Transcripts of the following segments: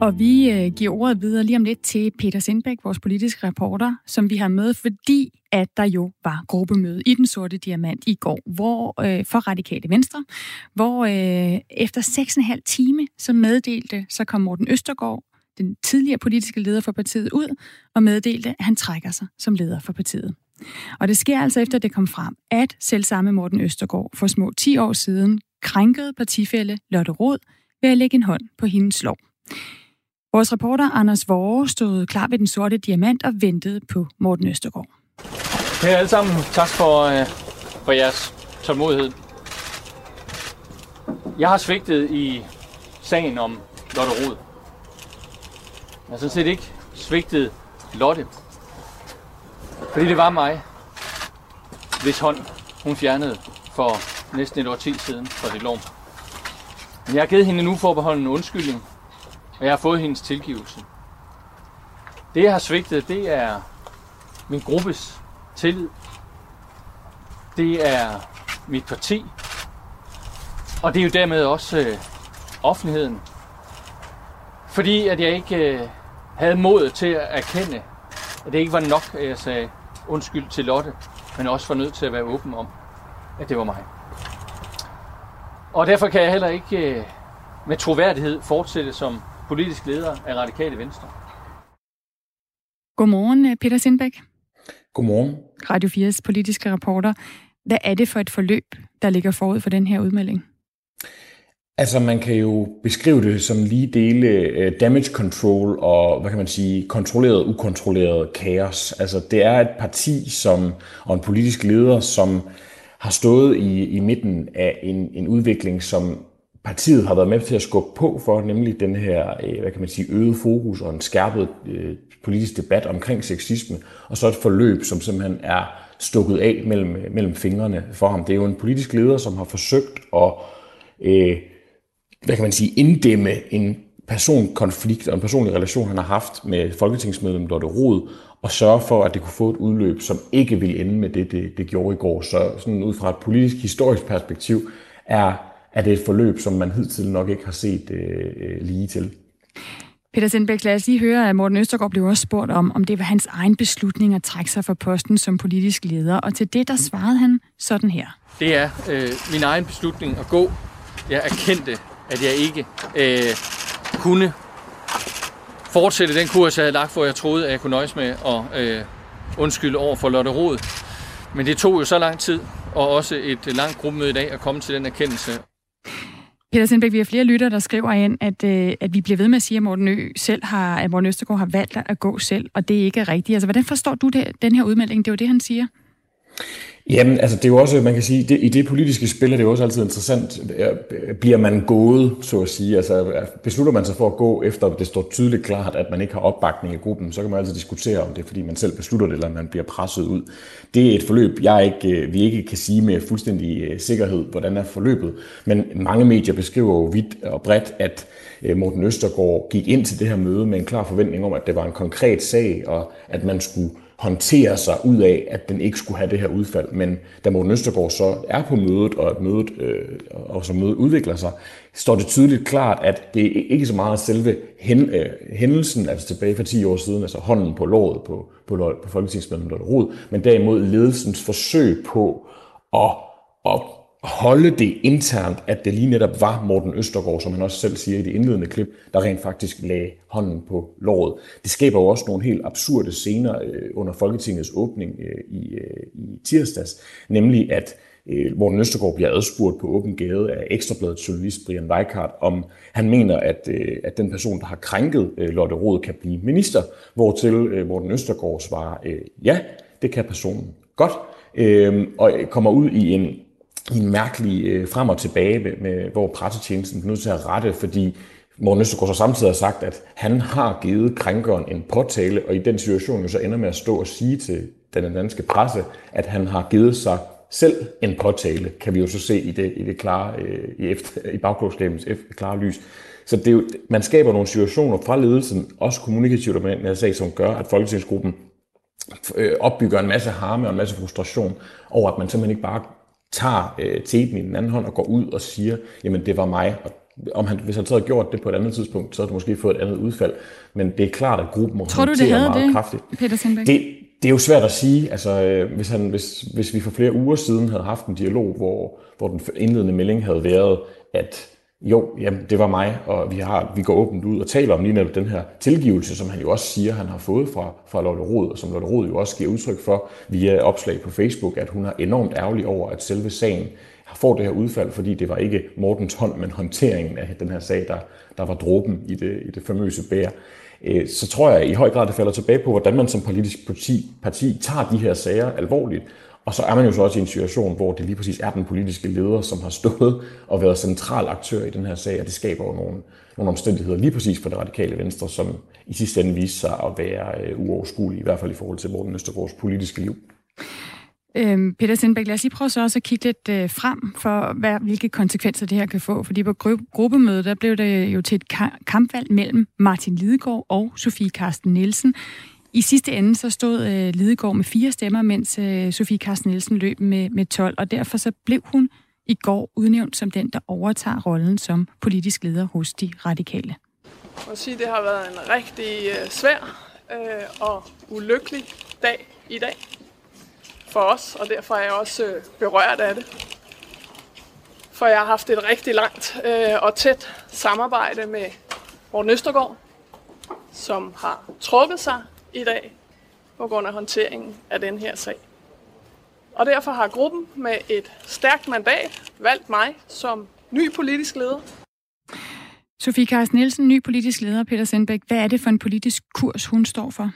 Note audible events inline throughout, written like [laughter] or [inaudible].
Og vi øh, giver ordet videre lige om lidt til Peter Sindbæk, vores politiske reporter, som vi har med, fordi at der jo var gruppemøde i Den Sorte Diamant i går, hvor øh, for Radikale Venstre, hvor øh, efter 6,5 time, så meddelte, så kom Morten Østergaard, den tidligere politiske leder for partiet, ud og meddelte, at han trækker sig som leder for partiet. Og det sker altså efter, at det kom frem, at selv samme Morten Østergaard for små 10 år siden krænkede partifælde Lotte Rod ved at lægge en hånd på hendes lov. Vores reporter Anders Vore stod klar ved den sorte diamant og ventede på Morten Østergaard. Hej alle sammen. Tak for, øh, for jeres tålmodighed. Jeg har svigtet i sagen om Lotte Rod. Jeg har sådan set ikke svigtet Lotte. Fordi det var mig, hvis hånd hun fjernede for næsten et år tid siden fra det lov. Men jeg har givet hende nu forbeholden undskyldning, og jeg har fået hendes tilgivelse. Det, jeg har svigtet, det er min gruppes tillid. Det er mit parti. Og det er jo dermed også øh, offentligheden. Fordi at jeg ikke øh, havde mod til at erkende, at det ikke var nok, at jeg sagde undskyld til Lotte, men også var nødt til at være åben om, at det var mig. Og derfor kan jeg heller ikke øh, med troværdighed fortsætte som politisk leder af Radikale Venstre. Godmorgen, øh, Peter Sindbæk. Godmorgen. Radio 4's politiske reporter. Hvad er det for et forløb, der ligger forud for den her udmelding? Altså man kan jo beskrive det som lige dele uh, damage control og, hvad kan man sige, kontrolleret ukontrolleret kaos. Altså det er et parti som, og en politisk leder, som har stået i, i midten af en, en udvikling, som partiet har været med til at skubbe på for, nemlig den her, øh, hvad kan man sige, øget fokus og en skærpet øh, politisk debat omkring sexisme, og så et forløb, som simpelthen er stukket af mellem, øh, mellem fingrene for ham. Det er jo en politisk leder, som har forsøgt at, øh, hvad kan man sige, inddæmme en personkonflikt og en personlig relation, han har haft med folketingsmedlem Lotte Rod, og sørge for, at det kunne få et udløb, som ikke ville ende med det, det, det gjorde i går. Så sådan ud fra et politisk historisk perspektiv er er det et forløb, som man hidtil nok ikke har set øh, lige til. Peter Sindbæk, lad os lige høre, at Morten Østergaard blev også spurgt om, om det var hans egen beslutning at trække sig fra posten som politisk leder. Og til det, der svarede han sådan her. Det er øh, min egen beslutning at gå. Jeg erkendte, at jeg ikke øh, kunne fortsætte den kurs, jeg havde lagt for, jeg troede, at jeg kunne nøjes med at øh, undskylde over for Lotte Rod. Men det tog jo så lang tid, og også et langt gruppemøde i dag at komme til den erkendelse. Peter Sindbæk, vi har flere lytter, der skriver ind, at, øh, at vi bliver ved med at sige, at Morten, Ø selv har, at Morten Østergaard har valgt at gå selv, og det er ikke rigtigt. Altså, hvordan forstår du det, den her udmelding? Det er jo det, han siger. Jamen, altså det er jo også, man kan sige, det, i det politiske spil er det jo også altid interessant. Bliver man gået, så at sige? Altså beslutter man sig for at gå, efter det står tydeligt klart, at man ikke har opbakning i gruppen, så kan man altid diskutere, om det er, fordi man selv beslutter det, eller man bliver presset ud. Det er et forløb, jeg ikke, øh, vi ikke kan sige med fuldstændig øh, sikkerhed, hvordan er forløbet. Men mange medier beskriver jo vidt og bredt, at øh, Morten Østergaard gik ind til det her møde med en klar forventning om, at det var en konkret sag, og at man skulle håndtere sig ud af, at den ikke skulle have det her udfald. Men da Morten Østergaard så er på mødet, og at mødet, øh, og så mødet udvikler sig, står det tydeligt klart, at det er ikke så meget selve hen, øh, hændelsen, altså tilbage for 10 år siden, altså hånden på låret på, på, på folketingsmedlem Lotte Rod, men derimod ledelsens forsøg på at, at holde det internt, at det lige netop var Morten Østergaard, som han også selv siger i det indledende klip, der rent faktisk lagde hånden på låret. Det skaber jo også nogle helt absurde scener øh, under Folketingets åbning øh, i, øh, i tirsdags, nemlig at øh, Morten Østergaard bliver adspurgt på åben gade af Ekstrabladet journalist Brian Weikart, om han mener, at, øh, at den person, der har krænket øh, Lotte Rod, kan blive minister, hvortil Morten Østergaard svarer, ja, det kan personen godt, øhm, og kommer ud i en en mærkelig øh, frem og tilbage, med, med, hvor pressetjenesten er nødt til at rette, fordi Morten Østergaard så samtidig har sagt, at han har givet krænkeren en påtale, og i den situation jo så ender med at stå og sige til den danske presse, at han har givet sig selv en påtale, kan vi jo så se i det, i det klare, øh, i, efter, i bagklogskabens klare lys. Så det er jo, man skaber nogle situationer fra ledelsen, også kommunikativt med den sag, som gør, at Folketingsgruppen øh, opbygger en masse harme og en masse frustration over, at man simpelthen ikke bare tager øh, teten i den anden hånd og går ud og siger, jamen det var mig, og om han, hvis han så havde gjort det på et andet tidspunkt, så havde det måske fået et andet udfald. Men det er klart, at gruppen må Tror du, det havde meget det, kraftigt. Peter Sindbæk? Det, det er jo svært at sige. Altså, øh, hvis, han, hvis, hvis vi for flere uger siden havde haft en dialog, hvor, hvor den indledende melding havde været, at jo, jamen, det var mig, og vi, har, vi går åbent ud og taler om lige netop den her tilgivelse, som han jo også siger, han har fået fra, fra Lotte Rod, og som Lotte Rod jo også giver udtryk for via opslag på Facebook, at hun er enormt ærgerlig over, at selve sagen får det her udfald, fordi det var ikke Mortens hånd, men håndteringen af den her sag, der, der var dråben i det, i det famøse bær. Øh, så tror jeg i høj grad, det falder tilbage på, hvordan man som politisk parti, parti tager de her sager alvorligt, og så er man jo så også i en situation, hvor det lige præcis er den politiske leder, som har stået og været central aktør i den her sag, og det skaber jo nogle, nogle omstændigheder lige præcis for det radikale venstre, som i sidste ende viser sig at være øh, uoverskuelige, i hvert fald i forhold til Morten Østergaards politiske liv. Øhm, Peter Sindbæk, lad os lige prøve så også at kigge lidt øh, frem for, hvad, hvilke konsekvenser det her kan få. Fordi på gruppemødet, der blev det jo til et kampvalg mellem Martin Lidegaard og Sofie Karsten Nielsen. I sidste ende så stod øh, Lidegaard med fire stemmer, mens øh, Sofie Carsten Nielsen løb med, med 12, og derfor så blev hun i går udnævnt som den, der overtager rollen som politisk leder hos de radikale. Jeg må sige, det har været en rigtig øh, svær øh, og ulykkelig dag i dag for os, og derfor er jeg også øh, berørt af det. For jeg har haft et rigtig langt øh, og tæt samarbejde med Morten Østergaard, som har trukket sig i dag på grund af håndteringen af den her sag. Og derfor har gruppen med et stærkt mandat valgt mig som ny politisk leder. Sofie Carsten Nielsen, ny politisk leder, Peter Sendbæk. Hvad er det for en politisk kurs, hun står for?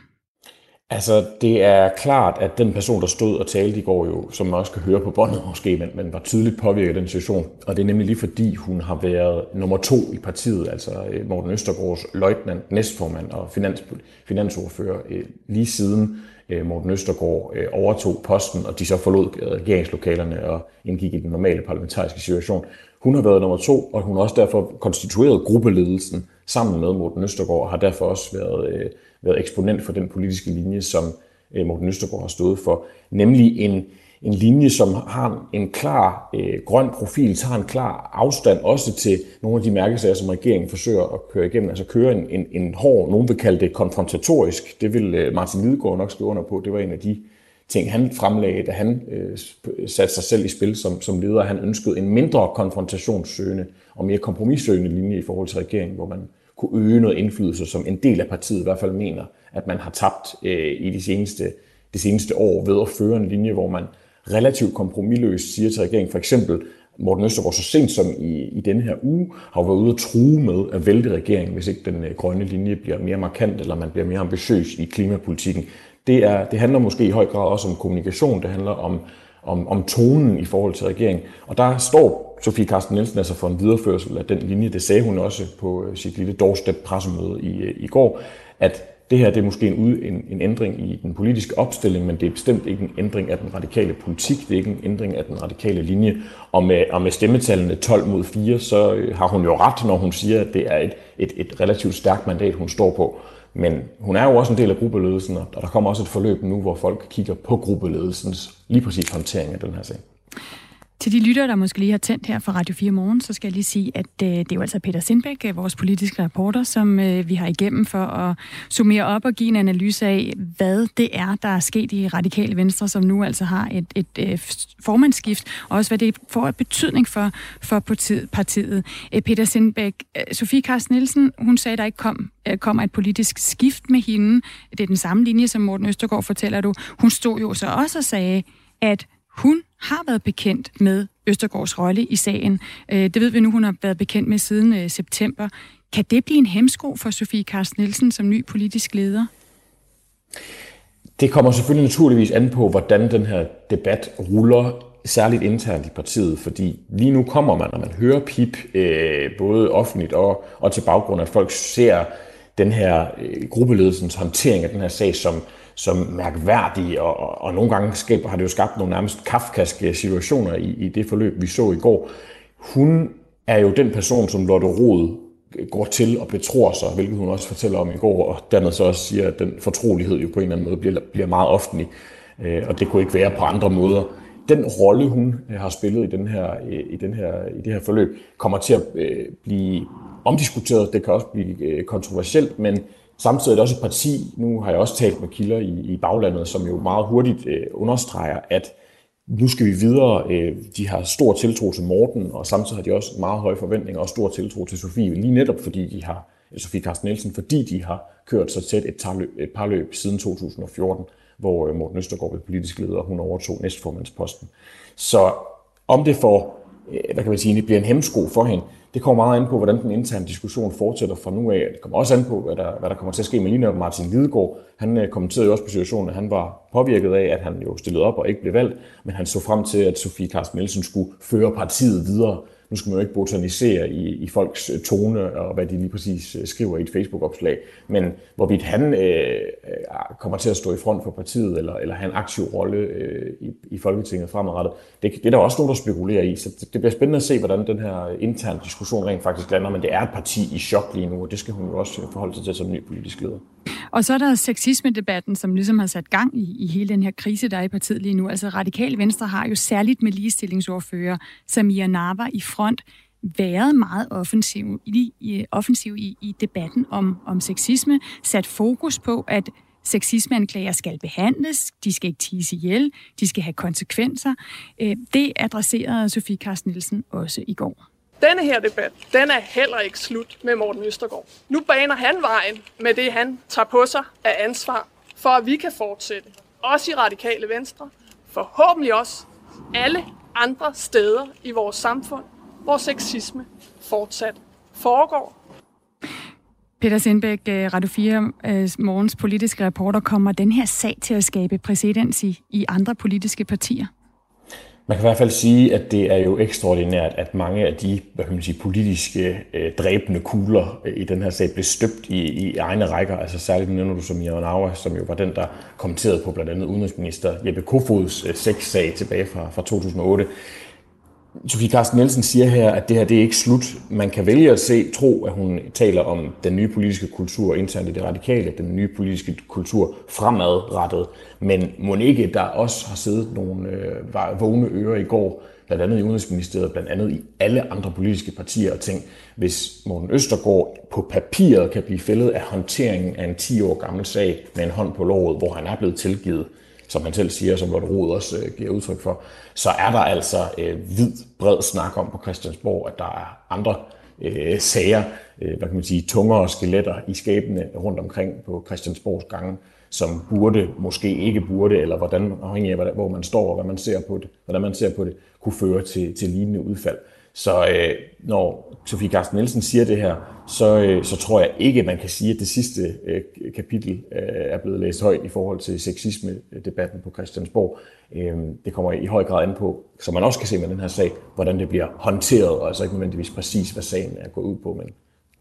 Altså, det er klart, at den person, der stod og talte i går jo, som man også kan høre på båndet måske, men, men var tydeligt påvirket af den situation. Og det er nemlig lige fordi, hun har været nummer to i partiet, altså øh, Morten Østergaards løjtnant, næstformand og finans, finansordfører, øh, lige siden øh, Morten Østergaard overtog posten, og de så forlod regeringslokalerne og indgik i den normale parlamentariske situation. Hun har været nummer to, og hun har også derfor konstitueret gruppeledelsen sammen med Morten Østergaard, og har derfor også været været eksponent for den politiske linje, som øh, Morten Østergaard har stået for, nemlig en, en linje, som har en klar øh, grøn profil, tager en klar afstand også til nogle af de mærkesager, som regeringen forsøger at køre igennem. Altså køre en, en, en hård, nogen vil kalde det konfrontatorisk. Det vil øh, Martin Lidegaard nok skrive under på. Det var en af de ting, han fremlagde, da han øh, satte sig selv i spil som, som leder. Han ønskede en mindre konfrontationssøgende og mere kompromissøgende linje i forhold til regeringen, hvor man kunne øge noget indflydelse, som en del af partiet i hvert fald mener, at man har tabt øh, i de seneste, de seneste år ved at føre en linje, hvor man relativt kompromilløst siger til regeringen, for eksempel Morten Østergaard så sent som i, i denne her uge, har været ude at true med at vælte regeringen, hvis ikke den øh, grønne linje bliver mere markant, eller man bliver mere ambitiøs i klimapolitikken. Det, er, det handler måske i høj grad også om kommunikation, det handler om, om, om tonen i forhold til regeringen. Og der står Sofie Carsten Nielsen altså for en videreførsel af den linje. Det sagde hun også på øh, sit lille doorstep pressemøde i, øh, i går, at det her det er måske en, en, en ændring i den politiske opstilling, men det er bestemt ikke en ændring af den radikale politik, det er ikke en ændring af den radikale linje. Og med, og med stemmetallene 12 mod 4, så øh, har hun jo ret, når hun siger, at det er et, et, et relativt stærkt mandat, hun står på. Men hun er jo også en del af gruppeledelsen, og der kommer også et forløb nu, hvor folk kigger på gruppeledelsens lige præcis håndtering af den her sag. Til de lyttere, der måske lige har tændt her fra Radio 4 Morgen, så skal jeg lige sige, at øh, det er jo altså Peter Sindbæk, øh, vores politiske reporter, som øh, vi har igennem for at summere op og give en analyse af, hvad det er, der er sket i Radikale Venstre, som nu altså har et, et, øh, et formandsskift, og også hvad det får af betydning for, for partiet. Øh, Peter Sindbæk, Sofie Carsten Nielsen, hun sagde, at der ikke kom, kommer et politisk skift med hende. Det er den samme linje, som Morten Østergaard fortæller du. Hun stod jo så også og sagde, at hun har været bekendt med Østergaards rolle i sagen. Øh, det ved vi nu, hun har været bekendt med siden øh, september. Kan det blive en hemsko for Sofie Carsten Nielsen som ny politisk leder? Det kommer selvfølgelig naturligvis an på, hvordan den her debat ruller, særligt internt i partiet, fordi lige nu kommer man, når man hører pip, øh, både offentligt og, og til baggrund, at folk ser den her øh, gruppeledelsens håndtering af den her sag som, som mærkværdige, og, og, og nogle gange skaber, har det jo skabt nogle nærmest kafkaske situationer i, i det forløb, vi så i går. Hun er jo den person, som Lotte Rod går til og betror sig, hvilket hun også fortæller om i går, og dermed så også siger, at den fortrolighed jo på en eller anden måde bliver, bliver meget offentlig, øh, og det kunne ikke være på andre måder. den rolle, hun øh, har spillet i, den her, øh, i, den her, i det her forløb, kommer til at øh, blive omdiskuteret. Det kan også blive øh, kontroversielt, men samtidig er det også et parti, nu har jeg også talt med kilder i, i baglandet, som jo meget hurtigt øh, understreger, at nu skal vi videre. Øh, de har stor tiltro til Morten, og samtidig har de også meget høje forventninger og stor tiltro til Sofie, lige netop fordi de har, øh, Sofie Carsten Nielsen, fordi de har kørt så tæt et, tarløb, et parløb siden 2014, hvor øh, Morten Østergaard blev politisk leder, og hun overtog næstformandsposten. Så om det får, øh, hvad kan man sige, det bliver en hemsko for hende, det kommer meget an på, hvordan den interne diskussion fortsætter fra nu af. Det kommer også an på, hvad der, hvad der kommer til at ske med lige Martin Lidegaard. Han øh, kommenterede jo også på situationen, at han var påvirket af, at han jo stillede op og ikke blev valgt, men han så frem til, at Sofie Carsten Nielsen skulle føre partiet videre nu skal man jo ikke botanisere i, i folks øh, tone og hvad de lige præcis øh, skriver i et Facebook-opslag, men hvorvidt han øh, øh, kommer til at stå i front for partiet eller, eller have en aktiv rolle øh, i, i Folketinget fremadrettet, det, det er der også nogen, der spekulerer i. Så det, det bliver spændende at se, hvordan den her interne diskussion rent faktisk lander, men det er et parti i chok lige nu, og det skal hun jo også forholde sig til som ny politisk leder. Og så er der sexisme-debatten, som ligesom har sat gang i, i hele den her krise, der er i partiet lige nu. Altså Radikal Venstre har jo særligt med ligestillingsordfører Samia Nava i front været meget offensiv i, i, offensiv i, i debatten om, om sexisme, sat fokus på, at sexismeanklager skal behandles, de skal ikke tise ihjel, de skal have konsekvenser. Øh, det adresserede Sofie Carsten Nielsen også i går. Denne her debat, den er heller ikke slut med Morten Østergaard. Nu baner han vejen med det, han tager på sig af ansvar, for at vi kan fortsætte. Også i Radikale Venstre. Forhåbentlig også alle andre steder i vores samfund, hvor sexisme fortsat foregår. Peter Sindbæk, øh, Radio 4 øh, morgens politiske reporter, kommer den her sag til at skabe præcedens i, i andre politiske partier? Man kan i hvert fald sige, at det er jo ekstraordinært, at mange af de hvad kan man sige, politiske øh, dræbende kugler øh, i den her sag blev støbt i, i egne rækker. Altså særligt nævner du som Aua, som jo var den, der kommenterede på blandt andet udenrigsminister Jeppe Kofods øh, sexsag tilbage fra, fra 2008. Sofie Carsten Nielsen siger her, at det her det er ikke slut. Man kan vælge at se, tro, at hun taler om den nye politiske kultur internt i det radikale, den nye politiske kultur fremadrettet. Men må ikke der også har siddet nogle øh, vågne ører i går, blandt andet i Udenrigsministeriet, blandt andet i alle andre politiske partier, og tænkt, hvis Morten Østergaard på papiret kan blive fældet af håndteringen af en 10 år gammel sag med en hånd på låret, hvor han er blevet tilgivet, som han selv siger, som Lotte Rod også øh, giver udtryk for, så er der altså øh, vid, bred snak om på Christiansborg, at der er andre øh, sager, øh, hvad kan man sige, tungere skeletter i skabene rundt omkring på Christiansborgs gange, som burde, måske ikke burde, eller hvordan, afhængig af hvor man står og hvad man ser på det, hvordan man ser på det, kunne føre til, til lignende udfald. Så øh, når Sofie Carsten Nielsen siger det her, så, øh, så tror jeg ikke, man kan sige, at det sidste øh, kapitel øh, er blevet læst højt i forhold til sexisme-debatten på Christiansborg. Øh, det kommer i høj grad an på, som man også kan se med den her sag, hvordan det bliver håndteret, og altså ikke nødvendigvis præcis, hvad sagen er gået ud på. Men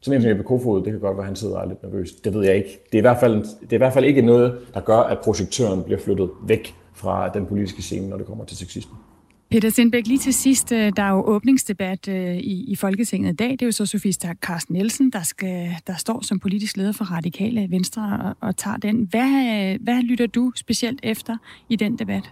sådan en som Jeppe Kofod, det kan godt være, at han sidder og er lidt nervøs. Det ved jeg ikke. Det er, i hvert fald, det er i hvert fald ikke noget, der gør, at projektøren bliver flyttet væk fra den politiske scene, når det kommer til sexisme. Peter Sindbæk, lige til sidst, øh, der er jo åbningsdebat øh, i, i Folketinget i dag. Det er jo så Sofie Carsten Nielsen, der, skal, der står som politisk leder for Radikale Venstre og, og tager den. Hvad, hvad lytter du specielt efter i den debat?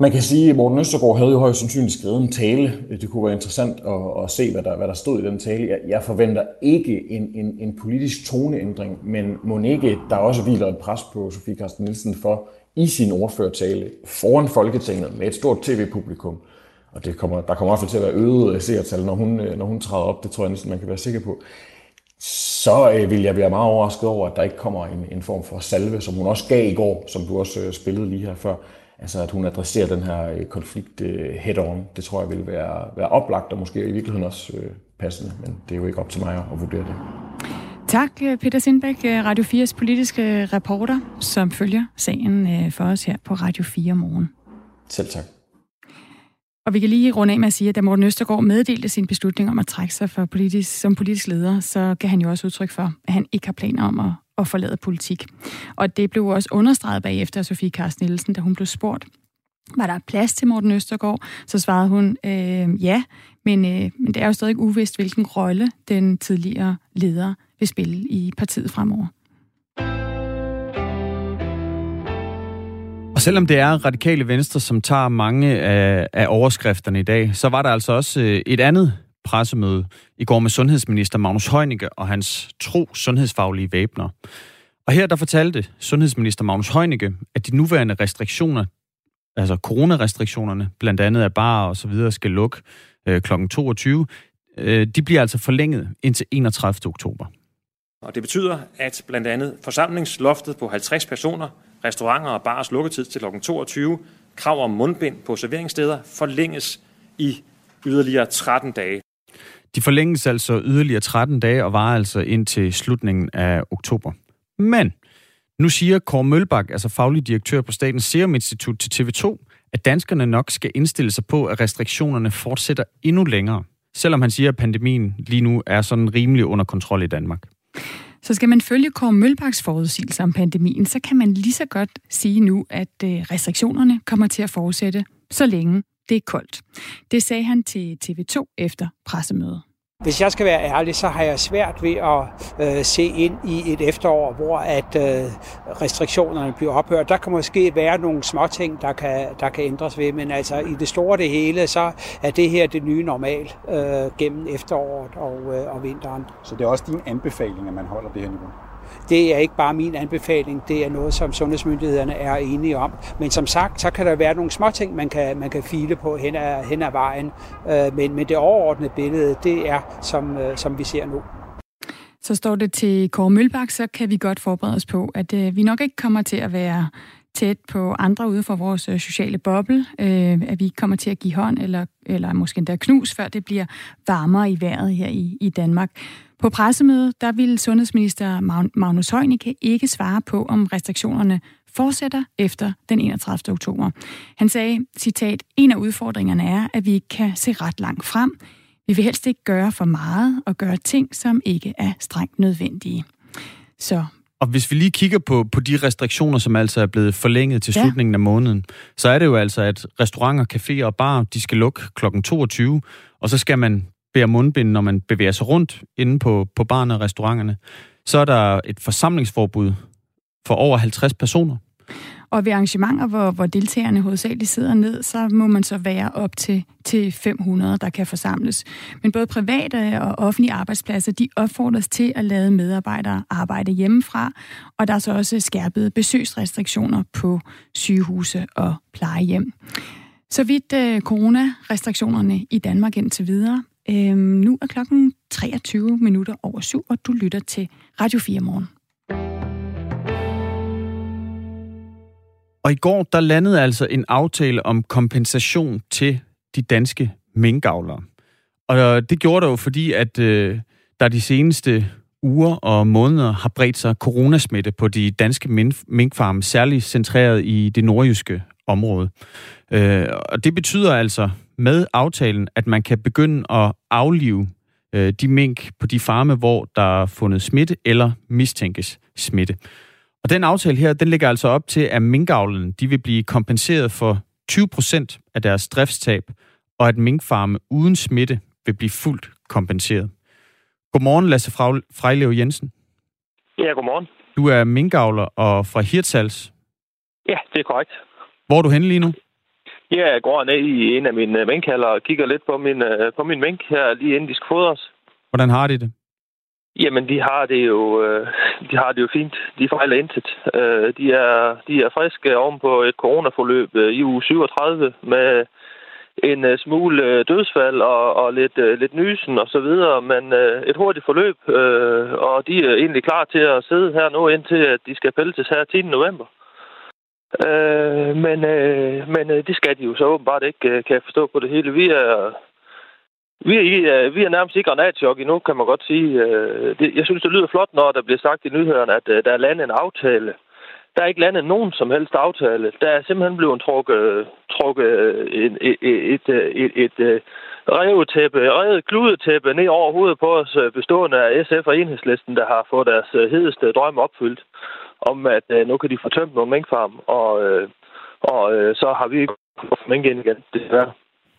Man kan sige, at Morten Østergaard havde jo højst sandsynligt skrevet en tale. Det kunne være interessant at, at se, hvad der, hvad der stod i den tale. Jeg, jeg forventer ikke en, en, en politisk toneændring, men må ikke, der også hviler et pres på Sofie Carsten Nielsen for i sin ordførertale foran Folketinget med et stort tv-publikum. Og det kommer, der kommer i hvert fald til at være øget øh, seertal, når hun, øh, når hun træder op. Det tror jeg næsten, man kan være sikker på. Så øh, vil jeg være meget overrasket over, at der ikke kommer en, en form for salve, som hun også gav i går, som du også øh, spillede lige her før. Altså at hun adresserer den her øh, konflikt øh, head-on. Det tror jeg vil være, være oplagt og måske i virkeligheden også øh, passende, men det er jo ikke op til mig at vurdere det. Tak, øh, Peter Sindbæk, øh, Radio 4's politiske reporter, som følger sagen øh, for os her på Radio 4 morgen. Selv tak. Og vi kan lige runde af med at sige, at da Morten Østergaard meddelte sin beslutning om at trække sig for politisk, som politisk leder, så kan han jo også udtryk for, at han ikke har planer om at, at forlade politik. Og det blev også understreget bagefter af Sofie Carsten Nielsen, da hun blev spurgt, var der plads til Morten Østergaard? Så svarede hun, øh, ja, men, øh, men det er jo stadig uvist, hvilken rolle den tidligere leder vil spille i partiet fremover. selvom det er radikale venstre, som tager mange af, af overskrifterne i dag, så var der altså også øh, et andet pressemøde i går med sundhedsminister Magnus Heunicke og hans tro sundhedsfaglige væbner. Og her der fortalte sundhedsminister Magnus Heunicke, at de nuværende restriktioner, altså coronarestriktionerne, blandt andet af bar og så videre, skal lukke øh, kl. 22, øh, de bliver altså forlænget indtil 31. oktober. Og det betyder, at blandt andet forsamlingsloftet på 50 personer, restauranter og bars lukketid til kl. 22, krav om mundbind på serveringssteder forlænges i yderligere 13 dage. De forlænges altså yderligere 13 dage og varer altså indtil slutningen af oktober. Men nu siger Kåre Mølbak, altså faglig direktør på Statens Serum Institut til TV2, at danskerne nok skal indstille sig på, at restriktionerne fortsætter endnu længere, selvom han siger, at pandemien lige nu er sådan rimelig under kontrol i Danmark. Så skal man følge Kåre Mølbaks forudsigelse om pandemien, så kan man lige så godt sige nu, at øh, restriktionerne kommer til at fortsætte, så længe det er koldt. Det sagde han til TV2 efter pressemødet. Hvis jeg skal være ærlig, så har jeg svært ved at øh, se ind i et efterår, hvor at øh, restriktionerne bliver ophørt. Der kan måske være nogle små ting, der kan, der kan ændres ved, men altså i det store det hele, så er det her det nye normal øh, gennem efteråret og, øh, og vinteren. Så det er også din anbefaling, at man holder det her niveau? Det er ikke bare min anbefaling, det er noget, som sundhedsmyndighederne er enige om. Men som sagt, så kan der være nogle små ting, man kan, man kan file på hen ad, hen ad vejen. Øh, men, men det overordnede billede, det er, som, øh, som vi ser nu. Så står det til Kåre Mølbak, så kan vi godt forberede os på, at øh, vi nok ikke kommer til at være tæt på andre ude for vores øh, sociale boble, øh, at vi kommer til at give hånd eller, eller måske endda knus, før det bliver varmere i vejret her i, i Danmark. På pressemødet der ville sundhedsminister Magnus Heunicke ikke svare på, om restriktionerne fortsætter efter den 31. oktober. Han sagde, citat, en af udfordringerne er, at vi ikke kan se ret langt frem. Vi vil helst ikke gøre for meget og gøre ting, som ikke er strengt nødvendige. Så og hvis vi lige kigger på, på de restriktioner, som altså er blevet forlænget til slutningen ja. af måneden, så er det jo altså, at restauranter, caféer og bar, de skal lukke kl. 22, og så skal man bære mundbind, når man bevæger sig rundt inde på, på barne og restauranterne. Så er der et forsamlingsforbud for over 50 personer. Og ved arrangementer, hvor, hvor deltagerne hovedsageligt sidder ned, så må man så være op til, til 500, der kan forsamles. Men både private og offentlige arbejdspladser, de opfordres til at lade medarbejdere arbejde hjemmefra, og der er så også skærpede besøgsrestriktioner på sygehuse og plejehjem. Så vidt øh, coronarestriktionerne i Danmark indtil videre. Øhm, nu er klokken 23 minutter over syv, og du lytter til Radio 4 morgen. Og i går, der landede altså en aftale om kompensation til de danske minkavlere. Og det gjorde der jo, fordi at øh, der de seneste uger og måneder har bredt sig coronasmitte på de danske minkfarme, særligt centreret i det nordjyske område. Øh, og det betyder altså med aftalen, at man kan begynde at aflive øh, de mink på de farme, hvor der er fundet smitte eller mistænkes smitte. Og den aftale her, den ligger altså op til, at minkavlen de vil blive kompenseret for 20 procent af deres driftstab, og at minkfarme uden smitte vil blive fuldt kompenseret. Godmorgen, Lasse Frejlev Jensen. Ja, godmorgen. Du er minkavler og fra Hirtshals. Ja, det er korrekt. Hvor er du henne lige nu? Ja, jeg går ned i en af mine øh, minkhaller og kigger lidt på min, øh, på min mink her, lige inden de skal fodres. Hvordan har de det? Jamen, de har det jo, øh, de har det jo fint. De fejler intet. De er, de er friske oven på et coronaforløb i uge 37 med en smule dødsfald og, og lidt, lidt nysen og så videre, men et hurtigt forløb, og de er egentlig klar til at sidde her nu indtil, at de skal pæltes her 10. november. Øh, men øh, men øh, det skal de jo så åbenbart ikke, øh, kan jeg forstå på det hele. Vi er, vi er, øh, vi er nærmest ikke granatchok endnu, kan man godt sige. Øh, det, jeg synes, det lyder flot, når der bliver sagt i nyhederne, at øh, der er landet en aftale. Der er ikke landet nogen som helst aftale. Der er simpelthen blevet trukket, trukket øh, et, et, et, øh, et, et, et revtæppe, revet kludetæppe ned over hovedet på os, bestående af SF og enhedslisten, der har fået deres hedeste drøm opfyldt om, at øh, nu kan de få tømt nogle minkfarm, og, øh, og øh, så har vi ikke fået mink ind igen, desværre.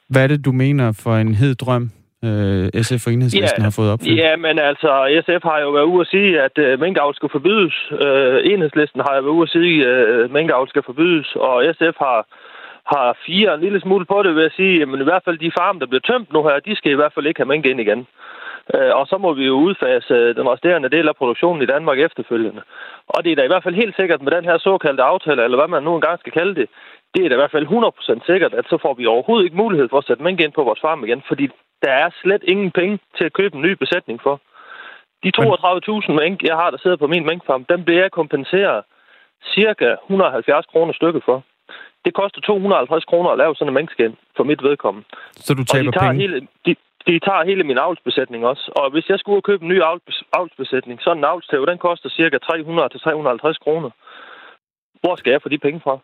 Hvad er det, du mener for en hed drøm? øh, SF og Enhedslisten Ja, har fået opfyldt? Ja, men altså, SF har jo været ude at sige, at øh, minkavl skal forbydes. Øh, Enhedslisten har jo været ude at sige, at øh, minkavl skal forbydes, og SF har, har fire en lille smule på det ved at sige, at i hvert fald de farme, der bliver tømt nu her, de skal i hvert fald ikke have mink ind igen. Øh, og så må vi jo udfase øh, den resterende del af produktionen i Danmark efterfølgende. Og det er da i hvert fald helt sikkert med den her såkaldte aftale, eller hvad man nu engang skal kalde det, det er da i hvert fald 100% sikkert, at så får vi overhovedet ikke mulighed for at sætte mink ind på vores farm igen, fordi der er slet ingen penge til at købe en ny besætning for. De 32.000 mink, jeg har, der sidder på min minkfarm, dem bliver jeg kompenseret cirka 170 kroner stykket for. Det koster 250 kroner at lave sådan en minkskin for mit vedkommende. Så du Og taber de tager, penge? hele, de, de tager hele min avlsbesætning også. Og hvis jeg skulle købe en ny avls, avlsbesætning, så en avlstæv, den koster cirka 300-350 kroner. Hvor skal jeg få de penge fra?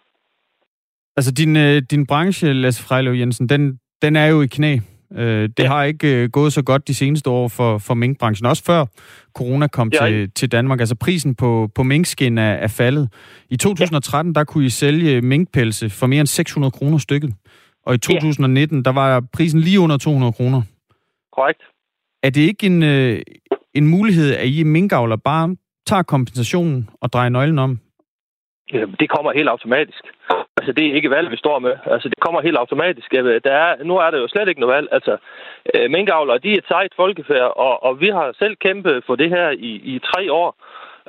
Altså, din, øh, din branche, Lasse Frejløv Jensen, den, den er jo i knæ. Øh, det ja. har ikke øh, gået så godt de seneste år for, for minkbranchen, også før corona kom Ja, til, til Danmark. Altså, prisen på, på minkskin er, er faldet. I 2013, der kunne I sælge minkpelse for mere end 600 kroner stykket. Og i 2019, der var prisen lige under 200 kroner. Korrekt. Er det ikke en, øh, en mulighed, at I minkavler bare tager kompensationen og drejer nøglen om? Jamen, det kommer helt automatisk. Altså, det er ikke valg, vi står med. Altså, det kommer helt automatisk. Der er, nu er der jo slet ikke noget valg. Altså, øh, minkavlere, de er et sejt folkefærd, og, og vi har selv kæmpet for det her i, i tre år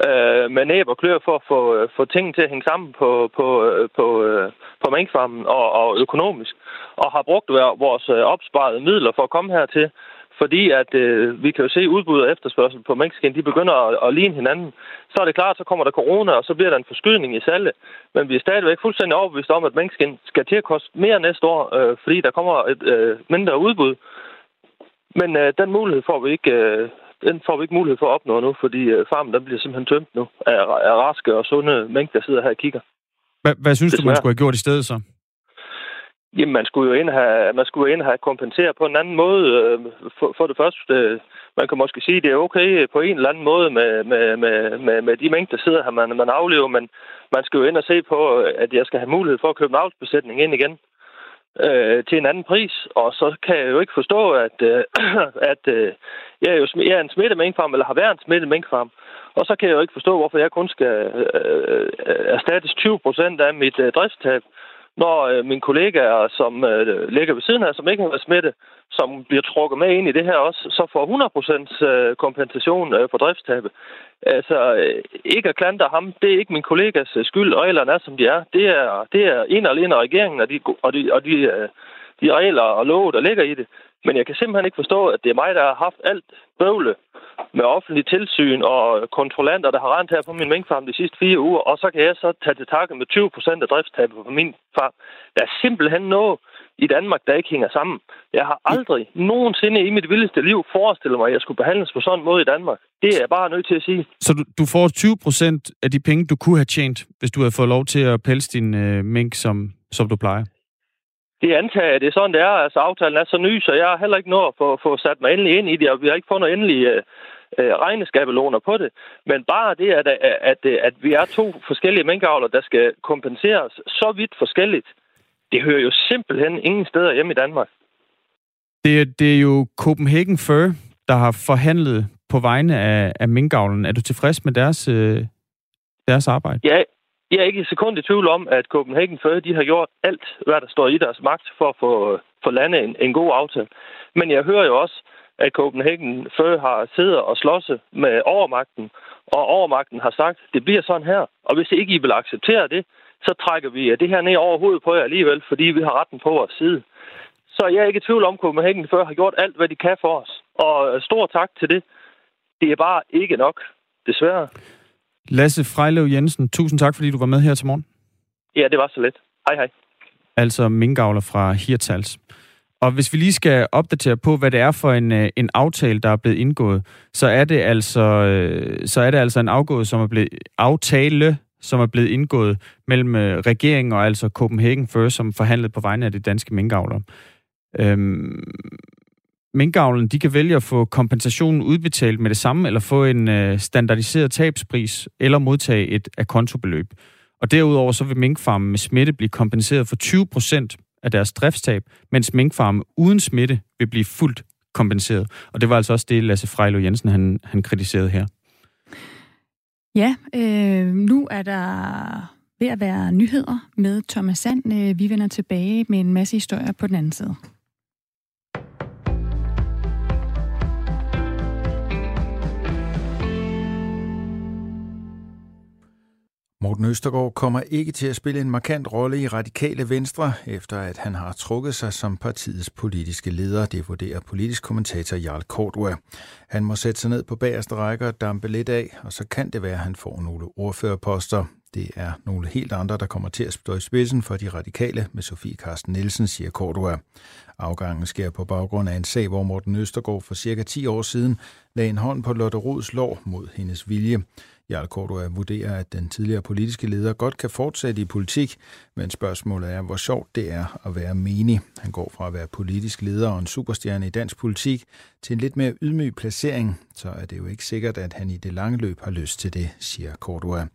øh, med næb og klør for at få, øh, få tingene til at hænge sammen på, på, øh, på, øh, på minkfarmen og, og økonomisk, og har brugt vores opsparede midler for at komme hertil. Fordi at øh, vi kan jo se udbud og efterspørgsel på minkskin, de begynder at, at ligne hinanden. Så er det klart, så kommer der corona, og så bliver der en forskydning i salget. Men vi er stadigvæk fuldstændig overbevist om, at minkskin skal til at koste mere næste år, øh, fordi der kommer et øh, mindre udbud. Men øh, den mulighed får vi ikke, øh, den får vi ikke mulighed for at opnå nu, fordi øh, farmen den bliver simpelthen tømt nu af, af raske og sunde mængder, der sidder her og kigger. Hvad, hvad synes du, man skulle have gjort i stedet så? Jamen, man skulle jo ind have, man skulle ind have kompenseret på en anden måde. øh, For, for det første, øh, man kan måske sige, at det er okay på en eller anden måde med, med, med, med, med de mængder, der sidder her, man, man aflever, men man skal jo ind og se på, at jeg skal have mulighed for at købe en avlsbesætning ind igen øh, til en anden pris. Og så kan jeg jo ikke forstå, at, øh, [clears throat] at øh, jeg, er jo, jeg er en smittet minkfarm, eller har været en smittet minkfarm. Og så kan jeg jo ikke forstå, hvorfor jeg kun skal øh, øh, erstattes 20 procent af mit øh, driftstab, når øh, mine kollegaer, som øh, ligger ved siden af, som ikke har været smittet, som bliver trukket med ind i det her også, så får 100% øh, kompensation øh, for driftstabet. Altså, øh, ikke at klandre ham, det er ikke min kollegas øh, skyld, skyld, reglerne er, som de er. Det er, det er en og alene af regeringen og de, og de, og de, øh, de regler og love, der ligger i det. Men jeg kan simpelthen ikke forstå, at det er mig, der har haft alt bøvle med offentlig tilsyn og kontrollanter, der har rent her på min minkfarm de sidste fire uger, og så kan jeg så tage til takke med 20 procent af driftstabet på min farm. Der er simpelthen noget i Danmark, der ikke hænger sammen. Jeg har aldrig nogensinde i mit vildeste liv forestillet mig, at jeg skulle behandles på sådan en måde i Danmark. Det er jeg bare nødt til at sige. Så du, du får 20 procent af de penge, du kunne have tjent, hvis du havde fået lov til at pelse din øh, mink, som, som du plejer? Det antager jeg, det er sådan, det er. Altså, aftalen er så ny, så jeg har heller ikke nået at få, få sat mig endelig ind i det, og vi har ikke fundet endelige øh, øh, regneskabeloner på det. Men bare det, at, at, at, at vi er to forskellige minkavler, der skal kompenseres så vidt forskelligt, det hører jo simpelthen ingen steder hjemme i Danmark. Det, det er jo Copenhagen Fur, der har forhandlet på vegne af, af minkavlen. Er du tilfreds med deres, øh, deres arbejde? Jeg, jeg er ikke et sekund i tvivl om, at Copenhagen Fur, de har gjort alt, hvad der står i deres magt for at få, for lande en, en god aftale. Men jeg hører jo også, at Copenhagen Fur har siddet og slåsset med overmagten, og overmagten har sagt, det bliver sådan her. Og hvis ikke I vil acceptere det, så trækker vi det her ned over hovedet på jer alligevel, fordi vi har retten på vores side. Så jeg er ikke i tvivl om, at Copenhagen Fur har gjort alt, hvad de kan for os. Og stor tak til det. Det er bare ikke nok, desværre. Lasse Frejlev Jensen, tusind tak, fordi du var med her til morgen. Ja, det var så let. Hej hej. Altså minkavler fra Hirtals. Og hvis vi lige skal opdatere på, hvad det er for en, øh, en aftale, der er blevet indgået, så er det altså, øh, så er det altså en afgået, som er blevet, aftale, som er blevet indgået mellem øh, regeringen og altså Copenhagen First, som forhandlede på vegne af de danske minkavlere. Øhm, minkavlen, de kan vælge at få kompensationen udbetalt med det samme, eller få en øh, standardiseret tabspris, eller modtage et akontobeløb. Og derudover så vil minkfarmen med smitte blive kompenseret for 20 procent af deres driftstab, mens minkfarme uden smitte vil blive fuldt kompenseret. Og det var altså også det, Lasse Frejlo Jensen han, han kritiserede her. Ja, øh, nu er der ved at være nyheder med Thomas Sand. Øh, vi vender tilbage med en masse historier på den anden side. Morten Østergaard kommer ikke til at spille en markant rolle i radikale venstre, efter at han har trukket sig som partiets politiske leder, det vurderer politisk kommentator Jarl Kortua. Han må sætte sig ned på bagerste række og dampe lidt af, og så kan det være, at han får nogle ordførerposter. Det er nogle helt andre, der kommer til at stå i spidsen for de radikale med Sofie Karsten Nielsen, siger Cordua. Afgangen sker på baggrund af en sag, hvor Morten Østergaard for cirka 10 år siden lagde en hånd på Lotte Rods lov mod hendes vilje. Jarl Cordua vurderer, at den tidligere politiske leder godt kan fortsætte i politik, men spørgsmålet er, hvor sjovt det er at være menig. Han går fra at være politisk leder og en superstjerne i dansk politik til en lidt mere ydmyg placering, så er det jo ikke sikkert, at han i det lange løb har lyst til det, siger Cordua.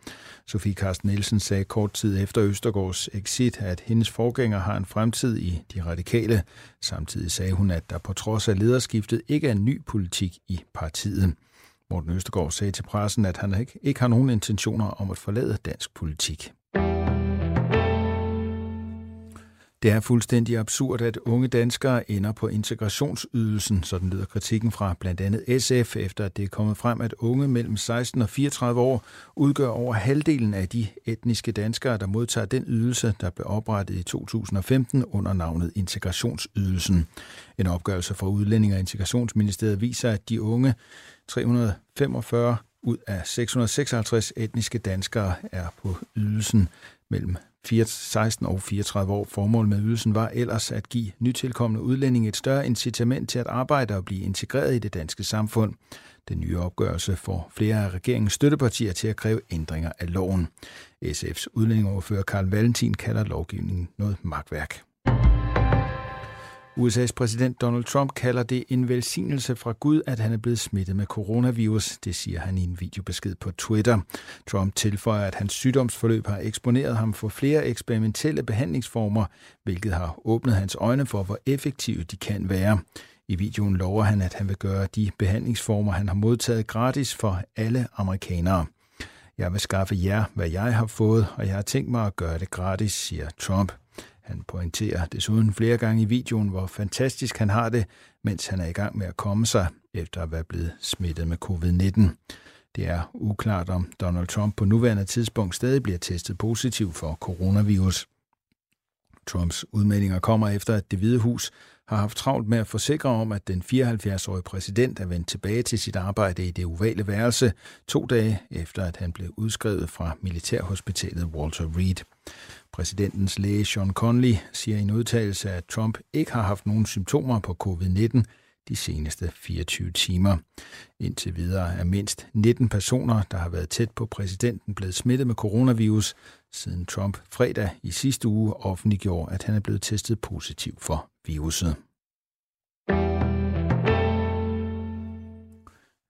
Sofie Carsten Nielsen sagde kort tid efter Østergaards exit, at hendes forgænger har en fremtid i de radikale. Samtidig sagde hun, at der på trods af lederskiftet ikke er en ny politik i partiet. Morten Østergaard sagde til pressen, at han ikke, ikke har nogen intentioner om at forlade dansk politik. Det er fuldstændig absurd, at unge danskere ender på integrationsydelsen, sådan lyder kritikken fra blandt andet SF, efter at det er kommet frem, at unge mellem 16 og 34 år udgør over halvdelen af de etniske danskere, der modtager den ydelse, der blev oprettet i 2015 under navnet integrationsydelsen. En opgørelse fra Udlænding- og Integrationsministeriet viser, at de unge 345 ud af 656 etniske danskere er på ydelsen mellem 16 og 34 år. Formålet med ydelsen var ellers at give nytilkommende udlændinge et større incitament til at arbejde og blive integreret i det danske samfund. Den nye opgørelse får flere af regeringens støttepartier til at kræve ændringer af loven. SF's udlændingoverfører Karl Valentin kalder lovgivningen noget magtværk. USA's præsident Donald Trump kalder det en velsignelse fra Gud, at han er blevet smittet med coronavirus. Det siger han i en videobesked på Twitter. Trump tilføjer, at hans sygdomsforløb har eksponeret ham for flere eksperimentelle behandlingsformer, hvilket har åbnet hans øjne for, hvor effektive de kan være. I videoen lover han, at han vil gøre de behandlingsformer, han har modtaget gratis for alle amerikanere. Jeg vil skaffe jer, hvad jeg har fået, og jeg har tænkt mig at gøre det gratis, siger Trump. Han pointerer desuden flere gange i videoen, hvor fantastisk han har det, mens han er i gang med at komme sig efter at være blevet smittet med covid-19. Det er uklart, om Donald Trump på nuværende tidspunkt stadig bliver testet positiv for coronavirus. Trumps udmeldinger kommer efter, at det hvide hus har haft travlt med at forsikre om, at den 74-årige præsident er vendt tilbage til sit arbejde i det ovale værelse to dage efter, at han blev udskrevet fra militærhospitalet Walter Reed. Præsidentens læge Sean Conley siger i en udtalelse, at Trump ikke har haft nogen symptomer på covid-19 de seneste 24 timer. Indtil videre er mindst 19 personer, der har været tæt på præsidenten, blevet smittet med coronavirus, siden Trump fredag i sidste uge offentliggjorde, at han er blevet testet positiv for viruset.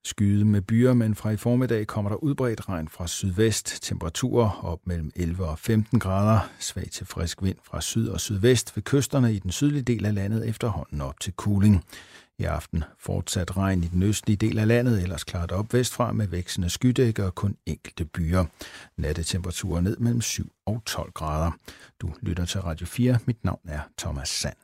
Skyde med byer, men fra i formiddag kommer der udbredt regn fra sydvest. Temperaturer op mellem 11 og 15 grader. Svag til frisk vind fra syd og sydvest ved kysterne i den sydlige del af landet efterhånden op til kuling. I aften fortsat regn i den østlige del af landet, ellers klart op vestfra med vækstende skydækker og kun enkelte byer. Nattetemperaturer ned mellem 7 og 12 grader. Du lytter til Radio 4. Mit navn er Thomas Sand.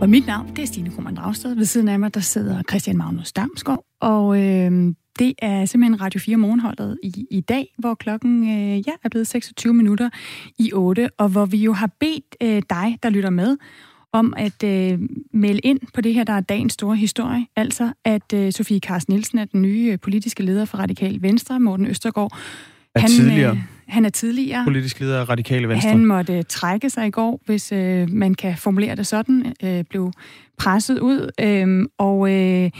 Og mit navn, det er Stine Krohmann Dragsted. Ved siden af mig, der sidder Christian Magnus Damsgaard. Og øh, det er simpelthen Radio 4 morgenholdet i, i dag, hvor klokken øh, ja, er blevet 26 minutter i 8, og hvor vi jo har bedt øh, dig, der lytter med, om at øh, melde ind på det her, der er dagens store historie. Altså, at øh, Sofie Carsten Nielsen er den nye øh, politiske leder for Radikal Venstre, Morten Østergaard. Er han, tidligere. Øh, han er tidligere. Politisk leder af Radikale Venstre. Han måtte trække sig i går, hvis øh, man kan formulere det sådan. Øh, blev presset ud. Øhm, og øh,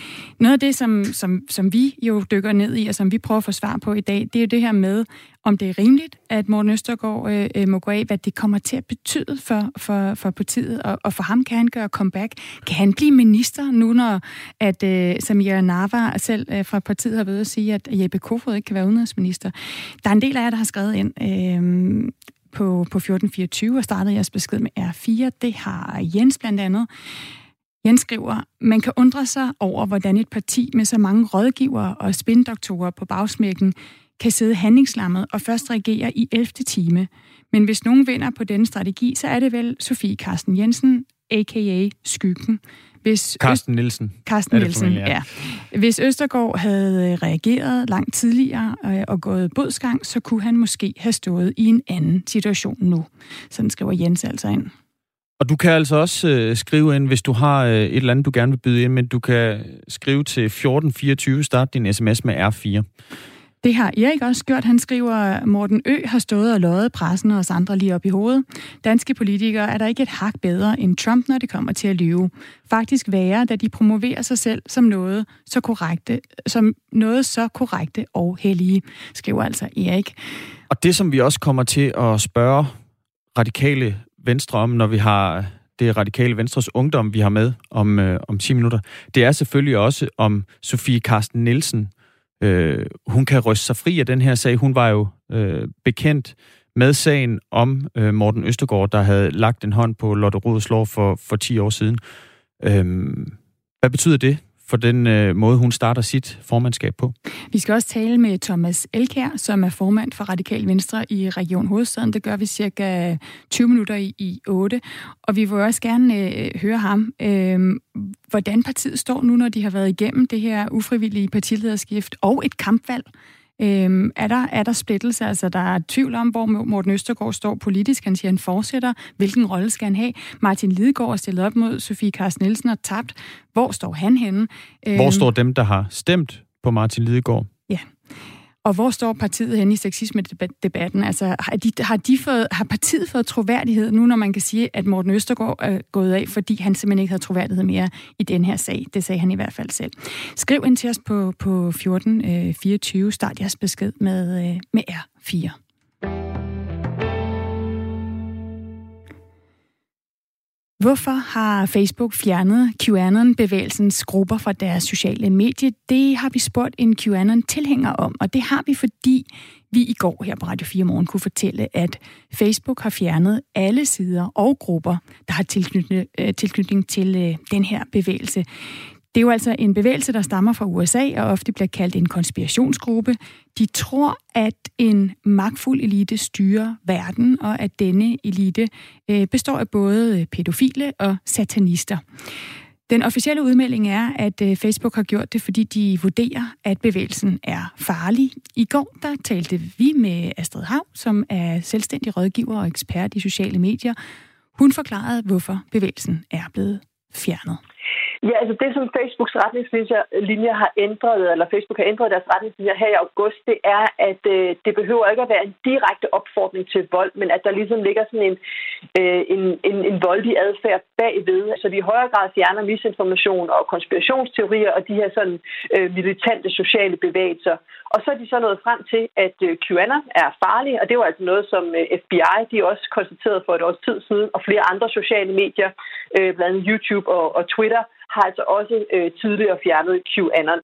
noget af det, som, som, som vi jo dykker ned i, og som vi prøver at få svar på i dag, det er jo det her med, om det er rimeligt, at Morten Østergaard øh, øh, må gå af, hvad det kommer til at betyde for, for, for partiet, og, og for ham kan han gøre comeback. Kan han blive minister nu, når at øh, Samira Nava selv øh, fra partiet har ved at sige, at Jeppe Kofod ikke kan være udenrigsminister? Der er en del af jer, der har skrevet ind. Øh, på, på 1424 og startede jeres besked med R4. Det har Jens blandt andet. Jens skriver, man kan undre sig over, hvordan et parti med så mange rådgivere og spindoktorer på bagsmækken kan sidde handlingslammet og først reagere i 11. time. Men hvis nogen vinder på denne strategi, så er det vel Sofie Carsten Jensen, a.k.a. Skyggen. Hvis Carsten Nielsen. Carsten Nielsen, ja. ja. Hvis Østergaard havde reageret langt tidligere øh, og gået bodsgang, så kunne han måske have stået i en anden situation nu. Sådan skriver Jens altså ind. Og du kan altså også øh, skrive ind, hvis du har øh, et eller andet, du gerne vil byde ind, men du kan skrive til 1424, start din sms med R4. Det har Erik også gjort. Han skriver, Morten Ø har stået og løjet pressen og os andre lige op i hovedet. Danske politikere er der ikke et hak bedre end Trump, når det kommer til at lyve. Faktisk værre, da de promoverer sig selv som noget så korrekte, som noget så korrekte og hellige, skriver altså Erik. Og det, som vi også kommer til at spørge radikale venstre om, når vi har det radikale Venstres ungdom, vi har med om, øh, om 10 minutter, det er selvfølgelig også om Sofie Karsten Nielsen. Øh, hun kan ryste sig fri af den her sag. Hun var jo øh, bekendt med sagen om øh, Morten Østergaard, der havde lagt en hånd på Lotte Rodes lov for, for 10 år siden. Øh, hvad betyder det for den øh, måde, hun starter sit formandskab på. Vi skal også tale med Thomas Elkær, som er formand for Radikal Venstre i Region Hovedstaden. Det gør vi cirka 20 minutter i, i 8. Og vi vil også gerne øh, høre ham, øh, hvordan partiet står nu, når de har været igennem det her ufrivillige partilederskift og et kampvalg. Øhm, er, der, er der splittelse? Altså, der er tvivl om, hvor Morten Østergaard står politisk. Han siger, han fortsætter. Hvilken rolle skal han have? Martin Lidegaard er stillet op mod Sofie Carsten Nielsen og tabt. Hvor står han henne? Hvor øhm, står dem, der har stemt på Martin Lidegaard? Ja. Og hvor står partiet hen i sexisme-debatten? Altså, har, de, har, de fået, har partiet fået troværdighed nu, når man kan sige, at Morten Østergaard er gået af, fordi han simpelthen ikke havde troværdighed mere i den her sag? Det sagde han i hvert fald selv. Skriv ind til os på, på 1424. Øh, Start jeres besked med, øh, med R4. Hvorfor har Facebook fjernet QAnon-bevægelsens grupper fra deres sociale medier? Det har vi spurgt en QAnon-tilhænger om, og det har vi, fordi vi i går her på Radio 4 Morgen kunne fortælle, at Facebook har fjernet alle sider og grupper, der har tilknytning, øh, tilknytning til øh, den her bevægelse. Det er jo altså en bevægelse, der stammer fra USA og ofte bliver kaldt en konspirationsgruppe. De tror, at en magtfuld elite styrer verden, og at denne elite øh, består af både pædofile og satanister. Den officielle udmelding er, at øh, Facebook har gjort det, fordi de vurderer, at bevægelsen er farlig. I går der talte vi med Astrid Hav, som er selvstændig rådgiver og ekspert i sociale medier. Hun forklarede, hvorfor bevægelsen er blevet fjernet. Ja, altså det, som Facebooks retningslinjer har ændret, eller Facebook har ændret deres retningslinjer her i august, det er, at øh, det behøver ikke at være en direkte opfordring til vold, men at der ligesom ligger sådan en, øh, en, en, en voldelig adfærd bagved, så vi i højere grad fjerner misinformation og konspirationsteorier og de her sådan øh, militante sociale bevægelser. Og så er de så nået frem til, at øh, QAnon er farlig, og det var altså noget, som øh, FBI de også konstaterede for et års tid siden, og flere andre sociale medier, øh, blandt andet YouTube og, og Twitter, har altså også øh, tidligere fjernet QAnon.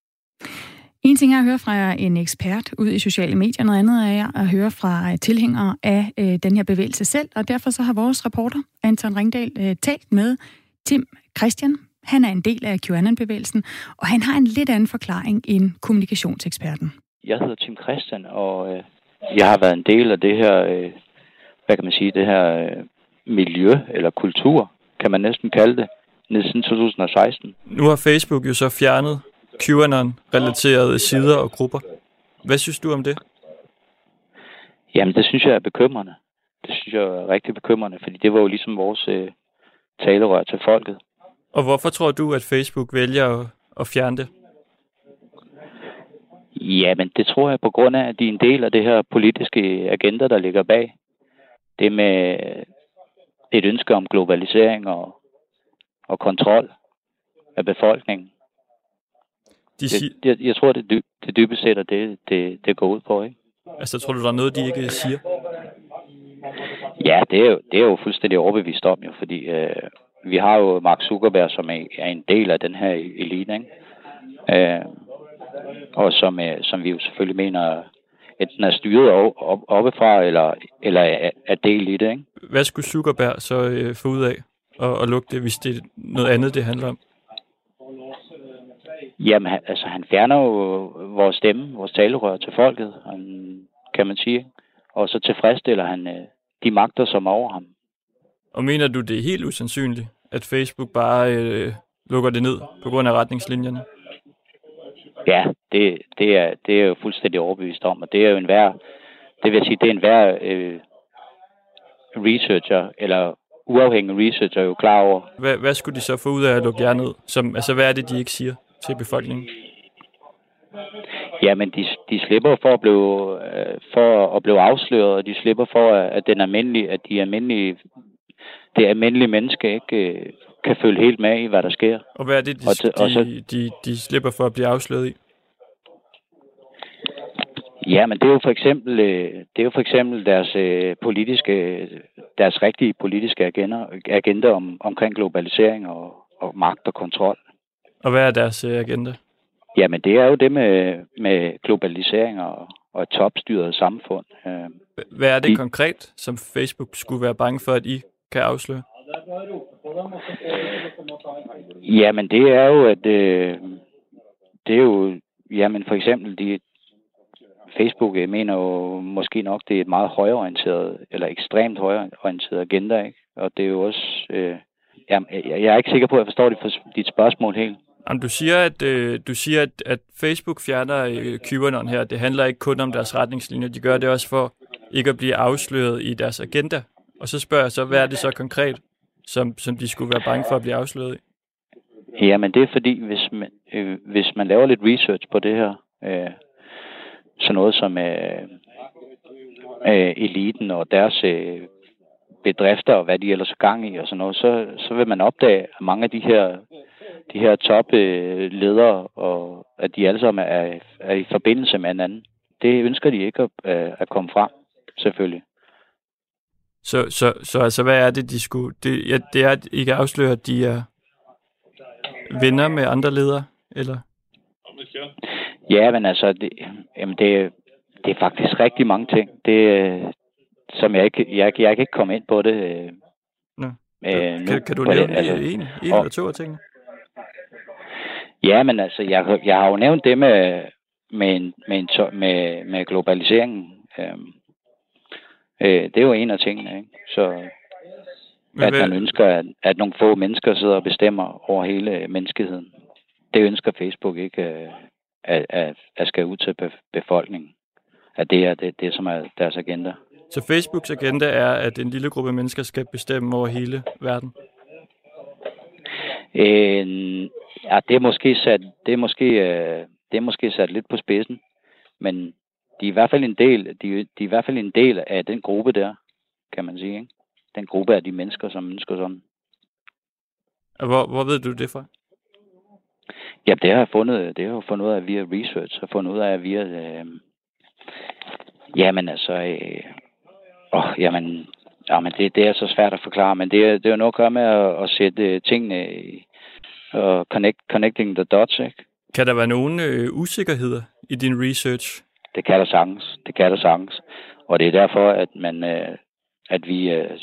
En ting er at høre fra en ekspert ud i sociale medier, noget andet er at høre fra tilhængere af øh, den her bevægelse selv, og derfor så har vores reporter, Anton Ringdal, øh, talt med Tim Christian. Han er en del af QAnon-bevægelsen, og han har en lidt anden forklaring end kommunikationseksperten. Jeg hedder Tim Christian, og øh, jeg har været en del af det her, øh, hvad kan man sige, det her øh, miljø eller kultur, kan man næsten kalde det, siden 2016. Nu har Facebook jo så fjernet QAnon-relaterede sider og grupper. Hvad synes du om det? Jamen, det synes jeg er bekymrende. Det synes jeg er rigtig bekymrende, fordi det var jo ligesom vores øh, talerør til folket. Og hvorfor tror du, at Facebook vælger at, at fjerne det? Jamen, det tror jeg på grund af, at de er en del af det her politiske agenda, der ligger bag. Det med et ønske om globalisering og, og kontrol af befolkningen. De det, jeg, jeg tror, det, dy, det dybest set er det, det, det går ud på, ikke? Altså, tror du, der er noget, de ikke siger? Ja, det er jo, det er jo fuldstændig overbevist om, jo, fordi øh, vi har jo Mark Zuckerberg, som er, er en del af den her elite, ikke? Øh, og som, øh, som vi jo selvfølgelig mener enten er styret op, op, oppefra, eller, eller er, er del i det. Ikke? Hvad skulle Zuckerberg så øh, få ud af at, at lukke det, hvis det er noget andet, det handler om? Jamen, altså han fjerner jo vores stemme, vores talerør til folket, kan man sige. Og så tilfredsstiller han øh, de magter, som er over ham. Og mener du, det er helt usandsynligt, at Facebook bare øh, lukker det ned på grund af retningslinjerne? Ja, det, det, er, det er jo fuldstændig overbevist om, og det er jo en værd, det vil sige, det er en værd øh, researcher, eller uafhængig researcher jo klar over. Hvad, hvad skulle de så få ud af at lukke jer ned? Som, altså, hvad er det, de ikke siger til befolkningen? Jamen, de, de slipper for at blive, øh, for at blive afsløret, og de slipper for, at den almindelige, at de almindelige, det almindelige menneske ikke øh, kan følge helt med i, hvad der sker. Og hvad er det, de, og de, og så, de, de slipper for at blive afsløret i? Ja, men det er jo for eksempel, øh, det er jo for eksempel deres øh, politiske, deres rigtige politiske agenda, agenda om, omkring globalisering og, og magt og kontrol. Og hvad er deres øh, agenda? Jamen, det er jo det med, med globalisering og, og et topstyret samfund. Hvad er det de, konkret, som Facebook skulle være bange for, at I kan afsløre? Jamen, det er jo, at øh, det er jo, jamen for eksempel, de, Facebook jeg mener jo måske nok, det er et meget højorienteret, eller ekstremt højorienteret agenda, ikke? Og det er jo også, øh, jeg, jeg er ikke sikker på, at jeg forstår dit, dit spørgsmål helt. Jamen, du siger, at, øh, du siger, at, at Facebook fjerner øh, QAnon her. Det handler ikke kun om deres retningslinjer. De gør det også for ikke at blive afsløret i deres agenda. Og så spørger jeg så, hvad er det så konkret? som, som de skulle være bange for at blive afsløret i? Jamen det er fordi, hvis man, øh, hvis man laver lidt research på det her, øh, sådan noget som øh, øh, eliten og deres øh, bedrifter og hvad de ellers er gang i og sådan noget, så, så vil man opdage, at mange af de her, de her topledere, øh, og at de alle sammen er, er i forbindelse med hinanden. Det ønsker de ikke at, øh, at komme frem, selvfølgelig. Så, så, så altså, hvad er det, de skulle... Det, ja, det er, at I kan afsløre, at de er venner med andre ledere, eller? Ja, men altså, det, jamen det, det er faktisk rigtig mange ting, det, som jeg ikke, jeg, jeg kan ikke komme ind på det. Øh, Nå. Øh, nu, kan, kan du nævne det, altså, en, en og, eller to af tingene? Ja, men altså, jeg, jeg har jo nævnt det med, med, en, med, en, med, med globaliseringen. Øh, Øh, det er jo en af tingene, ikke? Så Men at man ønsker, at, at nogle få mennesker sidder og bestemmer over hele menneskeheden. Det ønsker Facebook ikke øh, at, at, at skal ud til befolkningen. At det er det, det, som er deres agenda. Så Facebooks agenda er, at en lille gruppe mennesker skal bestemme over hele verden? Øh, ja, det er måske sat, det er måske, øh, det er måske sat lidt på spidsen. Men de er i hvert fald en del, de, de er i hvert fald en del af den gruppe der, kan man sige. Ikke? Den gruppe af de mennesker, som ønsker sådan. Hvor, hvor ved du det fra? Ja, det har jeg fundet, det har jeg fundet ud af via research, og fundet ud af via, øh, jamen altså, øh, åh, jamen, jamen det, det er så svært at forklare, men det, det er jo noget at gøre med at, at sætte tingene i, og connect, connecting the dots, ikke? Kan der være nogle øh, usikkerheder i din research, det kan der sagtens. Det kan der sagtens. Og det er derfor, at man, øh, at vi, øh,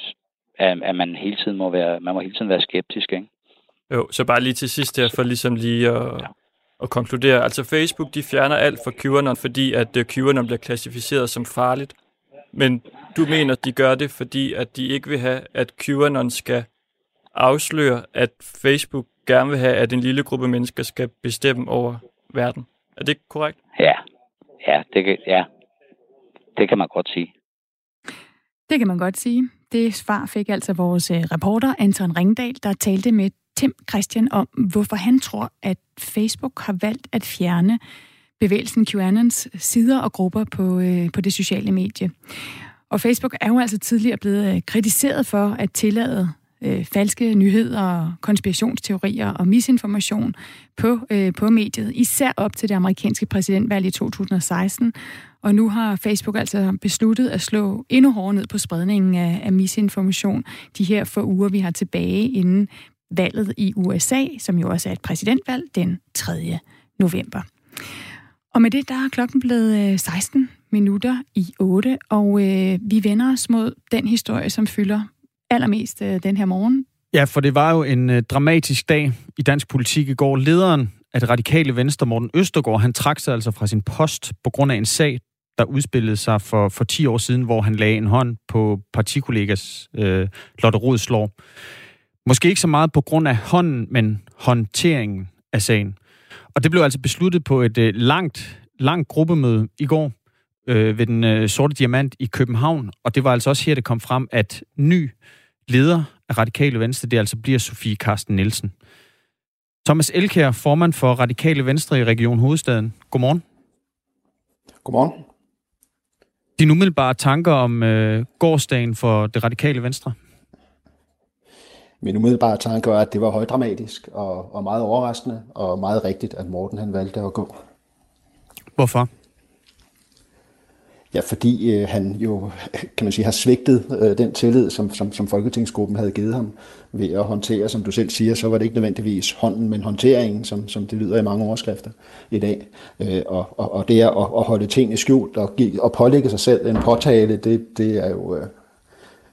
at man hele tiden må være, man må hele tiden være skeptisk, ikke? Jo, så bare lige til sidst her, for ligesom lige at, ja. at konkludere. Altså Facebook, de fjerner alt fra QAnon, fordi at uh, QAnon bliver klassificeret som farligt. Men du mener, de gør det, fordi at de ikke vil have, at QAnon skal afsløre, at Facebook gerne vil have, at en lille gruppe mennesker skal bestemme over verden. Er det korrekt? Ja, Ja, det kan, ja, det kan man godt sige. Det kan man godt sige. Det svar fik altså vores øh, reporter Anton Ringdal, der talte med Tim Christian om, hvorfor han tror, at Facebook har valgt at fjerne bevægelsen QAnons sider og grupper på, øh, på det sociale medie. Og Facebook er jo altså tidligere blevet øh, kritiseret for at tillade øh, falske nyheder, konspirationsteorier og misinformation på, øh, på mediet, især op til det amerikanske præsidentvalg i 2016. Og nu har Facebook altså besluttet at slå endnu hårdere ned på spredningen af, af misinformation de her få uger, vi har tilbage inden valget i USA, som jo også er et præsidentvalg den 3. november. Og med det, der er klokken blevet øh, 16 minutter i 8, og øh, vi vender os mod den historie, som fylder allermest øh, den her morgen. Ja, for det var jo en øh, dramatisk dag i dansk politik i går. Lederen af det radikale venstre, Morten Østergaard, han trak sig altså fra sin post på grund af en sag, der udspillede sig for, for 10 år siden, hvor han lagde en hånd på partikollegas øh, Lotte Rodslår. Måske ikke så meget på grund af hånden, men håndteringen af sagen. Og det blev altså besluttet på et øh, langt, langt gruppemøde i går øh, ved den øh, sorte diamant i København. Og det var altså også her, det kom frem, at ny leder af Radikale Venstre, det altså bliver Sofie Karsten Nielsen. Thomas Elkær, formand for Radikale Venstre i Region Hovedstaden. Godmorgen. Godmorgen. Dine umiddelbare tanker om øh, gårdsdagen for det Radikale Venstre? Min umiddelbare tanke var, at det var højdramatisk og, og meget overraskende, og meget rigtigt, at Morten han valgte at gå. Hvorfor? Ja, fordi øh, han jo, kan man sige, har svigtet øh, den tillid, som, som, som Folketingsgruppen havde givet ham ved at håndtere, som du selv siger, så var det ikke nødvendigvis hånden, men håndteringen, som, som det lyder i mange overskrifter i dag. Øh, og, og, og det er at, at holde tingene skjult og, give, og pålægge sig selv en påtale, det, det er jo, øh,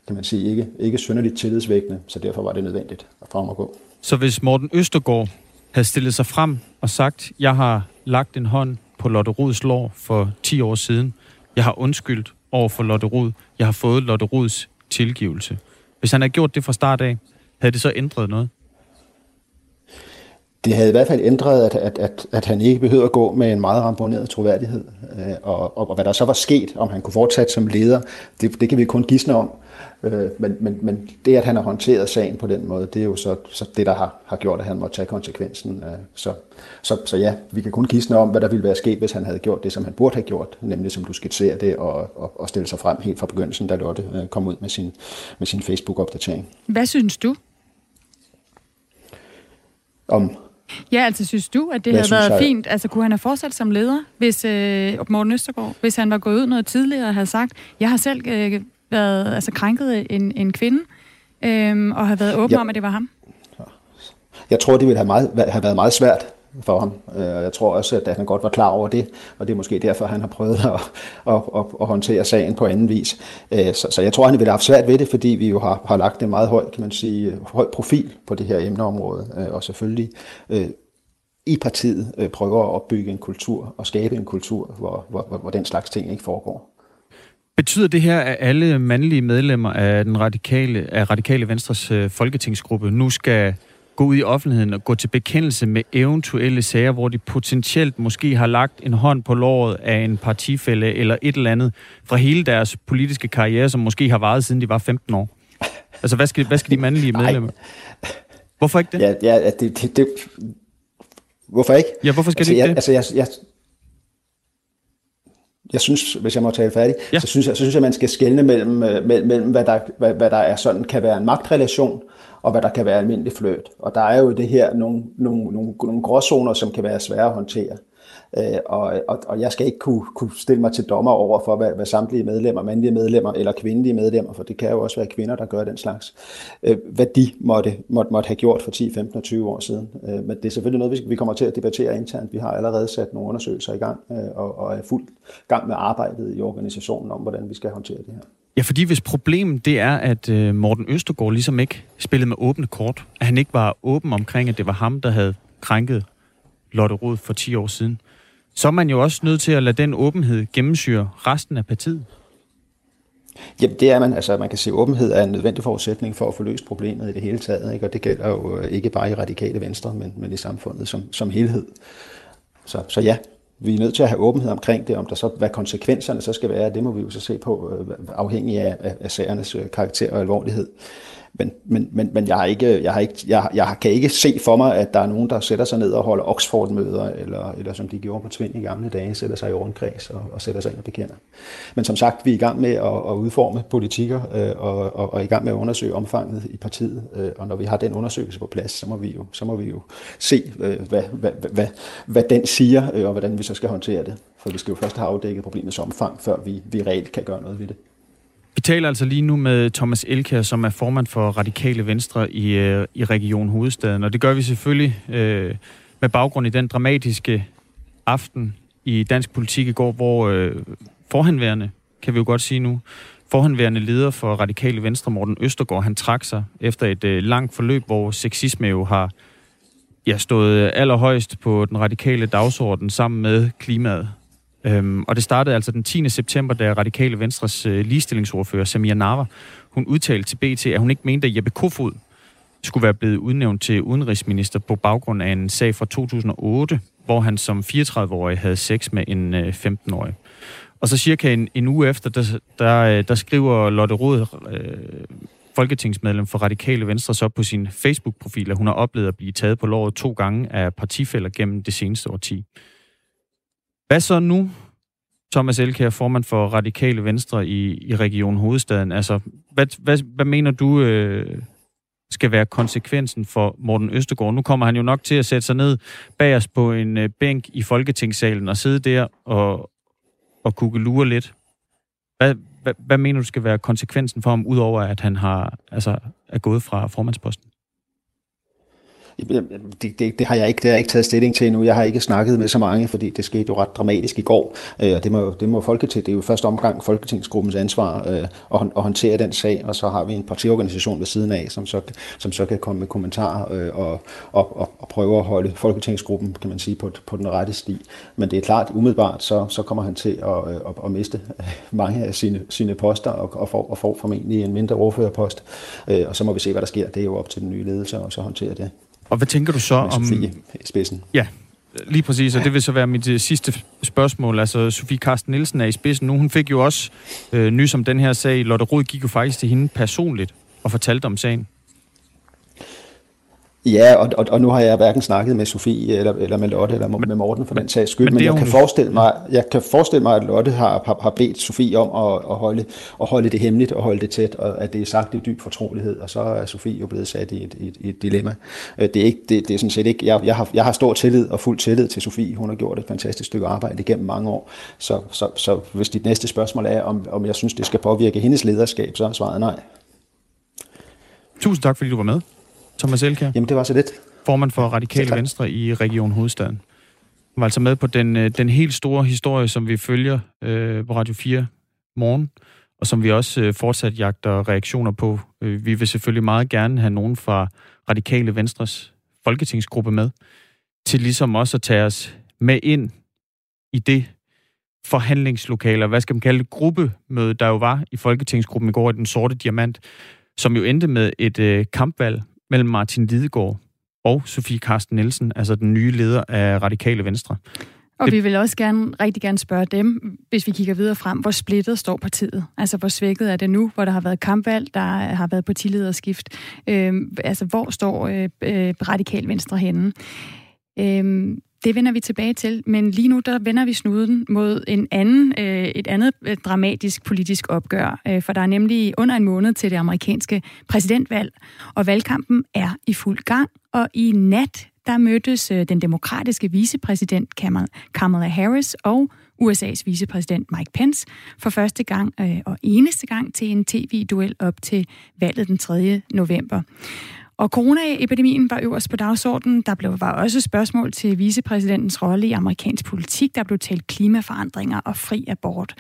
kan man sige, ikke, ikke synderligt tillidsvækkende, så derfor var det nødvendigt at frem at gå. Så hvis Morten Østergaard havde stillet sig frem og sagt, jeg har lagt en hånd på Lotte Rods lår for 10 år siden, jeg har undskyldt over for Lotte Rod. Jeg har fået Lotte Rods tilgivelse. Hvis han havde gjort det fra start af, havde det så ændret noget? Det havde i hvert fald ændret, at, at, at, at han ikke behøvede at gå med en meget ramponeret troværdighed. Øh, og, og, og hvad der så var sket, om han kunne fortsætte som leder, det, det kan vi kun gisne om. Øh, men, men, men det, at han har håndteret sagen på den måde, det er jo så, så det, der har, har gjort, at han må tage konsekvensen. Øh, så, så, så ja, vi kan kun gisne om, hvad der ville være sket, hvis han havde gjort det, som han burde have gjort, nemlig som du skitserer det, og, og, og stille sig frem helt fra begyndelsen, da Lotte øh, kom ud med sin, med sin Facebook-opdatering. Hvad synes du? Om Ja, altså synes du, at det Hvad havde været jeg... fint? Altså kunne han have fortsat som leder, hvis øh, Morten Østergaard, hvis han var gået ud noget tidligere og havde sagt, jeg har selv øh, været altså, krænket en, en kvinde, øhm, og har været åben ja. om, at det var ham? Jeg tror, det ville have, meget, have været meget svært for ham. Øh, jeg tror også, at han godt var klar over det, og det er måske derfor, han har prøvet at, at, at, at håndtere sagen på anden vis. Øh, så, så jeg tror, han ville have haft svært ved det, fordi vi jo har, har lagt en meget høj, kan man sige, høj profil på det her emneområde, øh, og selvfølgelig i partiet prøver at opbygge en kultur og skabe en kultur, hvor, hvor, hvor den slags ting ikke foregår. Betyder det her, at alle mandlige medlemmer af den radikale, af radikale Venstres øh, folketingsgruppe nu skal gå ud i offentligheden og gå til bekendelse med eventuelle sager, hvor de potentielt måske har lagt en hånd på låret af en partifælde eller et eller andet fra hele deres politiske karriere, som måske har varet siden de var 15 år? Altså, hvad skal, hvad skal de mandlige medlemmer? Hvorfor ikke det? Ja, ja det, det, det, hvorfor ikke? Ja, hvorfor skal altså, det ikke jeg, det? Altså, jeg, jeg, jeg synes, hvis jeg må tale færdig, ja. så, synes jeg, så synes jeg, man skal skelne mellem, øh, mellem, mellem hvad, der, hvad, hvad der er sådan, kan være en magtrelation, og hvad der kan være almindelig fløt. Og der er jo det her nogle, nogle, nogle, nogle gråzoner, som kan være svære at håndtere. Øh, og, og, og jeg skal ikke kunne, kunne stille mig til dommer over for, hvad, hvad samtlige medlemmer, mandlige medlemmer eller kvindelige medlemmer, for det kan jo også være kvinder, der gør den slags, øh, hvad de måtte, måtte, måtte have gjort for 10, 15 og 20 år siden. Øh, men det er selvfølgelig noget, vi kommer til at debattere internt. Vi har allerede sat nogle undersøgelser i gang øh, og, og er fuldt gang med arbejdet i organisationen om, hvordan vi skal håndtere det her. Ja, fordi hvis problemet det er, at øh, Morten Østergaard ligesom ikke spillede med åbne kort, at han ikke var åben omkring, at det var ham, der havde krænket Lotte Rod for 10 år siden, så er man jo også nødt til at lade den åbenhed gennemsyre resten af partiet. Jamen det er man. Altså man kan sige, at åbenhed er en nødvendig forudsætning for at få løst problemet i det hele taget. Ikke? Og det gælder jo øh, ikke bare i radikale venstre, men, men i samfundet som, som helhed. Så, så ja, vi er nødt til at have åbenhed omkring det, om der så, hvad konsekvenserne så skal være, det må vi jo så se på, øh, afhængig af, af, af sagernes øh, karakter og alvorlighed. Men, men, men, men jeg, har ikke, jeg, har ikke, jeg, jeg kan ikke se for mig, at der er nogen, der sætter sig ned og holder Oxford-møder, eller, eller som de gjorde på Tvind i gamle dage, sætter sig i rundkreds og, og sætter sig ind og bekender. Men som sagt, vi er i gang med at, at udforme politikker, øh, og, og, og i gang med at undersøge omfanget i partiet. Øh, og når vi har den undersøgelse på plads, så må vi jo, så må vi jo se, øh, hvad, hvad, hvad, hvad, hvad den siger, øh, og hvordan vi så skal håndtere det. For vi skal jo først have afdækket problemets omfang, før vi, vi reelt kan gøre noget ved det. Vi taler altså lige nu med Thomas Elkær, som er formand for Radikale Venstre i, øh, i Region Hovedstaden. Og det gør vi selvfølgelig øh, med baggrund i den dramatiske aften i dansk politik i går, hvor øh, forhenværende, kan vi jo godt sige nu, forhenværende leder for Radikale Venstre, Morten Østergaard, han trak sig efter et øh, langt forløb, hvor sexisme jo har ja, stået allerhøjst på den radikale dagsorden sammen med klimaet. Øhm, og det startede altså den 10. september, da Radikale Venstres øh, ligestillingsordfører, Samia Nava, hun udtalte til BT, at hun ikke mente, at Jeppe Kofod skulle være blevet udnævnt til udenrigsminister på baggrund af en sag fra 2008, hvor han som 34-årig havde sex med en øh, 15-årig. Og så cirka en, en uge efter, der, der, øh, der skriver Lotte Rod, øh, folketingsmedlem for Radikale Venstre, så på sin Facebook-profil, at hun har oplevet at blive taget på låret to gange af partifælder gennem det seneste årti. Hvad så nu, Thomas Elkær, formand for Radikale Venstre i, i Region Hovedstaden? Altså, hvad, hvad, hvad mener du øh, skal være konsekvensen for Morten Østegård? Nu kommer han jo nok til at sætte sig ned bag os på en øh, bænk i Folketingssalen og sidde der og, og lure lidt. Hvad, hvad, hvad mener du skal være konsekvensen for ham, udover at han har altså, er gået fra formandsposten? Det, det, det, har jeg ikke, det har jeg ikke taget stilling til endnu. Jeg har ikke snakket med så mange, fordi det skete jo ret dramatisk i går. Øh, og det må, det må Folketing, det er jo første omgang Folketingsgruppens ansvar øh, at, at håndtere den sag, og så har vi en partiorganisation ved siden af, som så, som så kan komme med kommentarer øh, og, og, og, og prøve at holde Folketingsgruppen, kan man sige, på, på den rette sti. Men det er klart, umiddelbart, så, så kommer han til at, øh, at, at miste øh, mange af sine, sine poster og, og, får, og får formentlig en mindre ordførerpost. Øh, og så må vi se, hvad der sker. Det er jo op til den nye ledelse og så håndtere det. Og hvad tænker du så om... Sofie spidsen. Ja, lige præcis, og det vil så være mit uh, sidste spørgsmål. Altså, Sofie Karsten Nielsen er i spidsen nu. Hun fik jo også øh, nys om den her sag. Lotte Rod gik jo faktisk til hende personligt og fortalte om sagen. Ja, og, og, og nu har jeg hverken snakket med Sofie eller, eller med Lotte eller med Morten for den sags skyld, men, men jeg, kan forestille mig, jeg kan forestille mig, at Lotte har, har, har bedt Sofie om at, at, holde, at holde det hemmeligt og holde det tæt, og at det er sagt i dyb fortrolighed, og så er Sofie jo blevet sat i et, et, et dilemma. Øh, det er, ikke, det, det er sådan set ikke, jeg, jeg, har, jeg har stor tillid og fuld tillid til Sofie, hun har gjort et fantastisk stykke arbejde igennem mange år, så, så, så hvis dit næste spørgsmål er, om, om jeg synes, det skal påvirke hendes lederskab, så er svaret nej. Tusind tak, fordi du var med. Thomas Elkær. Jamen, det var så lidt. Formand for Radikale Venstre i Region Hovedstaden. Han var altså med på den, øh, den helt store historie, som vi følger øh, på Radio 4 morgen, og som vi også øh, fortsat jagter reaktioner på. Øh, vi vil selvfølgelig meget gerne have nogen fra Radikale Venstres folketingsgruppe med, til ligesom også at tage os med ind i det forhandlingslokale, hvad skal man kalde det, gruppemøde, der jo var i Folketingsgruppen i går i Den Sorte Diamant, som jo endte med et øh, kampvalg mellem Martin Lidegaard og Sofie Karsten Nielsen, altså den nye leder af Radikale Venstre. Og det... vi vil også gerne, rigtig gerne spørge dem, hvis vi kigger videre frem, hvor splittet står partiet? Altså, hvor svækket er det nu, hvor der har været kampvalg, der har været partilederskift? Øhm, altså, hvor står øh, øh, Radikal Venstre henne? Øhm, det vender vi tilbage til, men lige nu der vender vi snuden mod en anden, øh, et andet øh, dramatisk politisk opgør, øh, for der er nemlig under en måned til det amerikanske præsidentvalg, og valgkampen er i fuld gang, og i nat der mødtes øh, den demokratiske vicepræsident Kamala Harris og USA's vicepræsident Mike Pence for første gang øh, og eneste gang til en tv-duel op til valget den 3. november. Og coronaepidemien var øverst på dagsordenen. Der blev, var også spørgsmål til vicepræsidentens rolle i amerikansk politik. Der blev talt klimaforandringer og fri abort.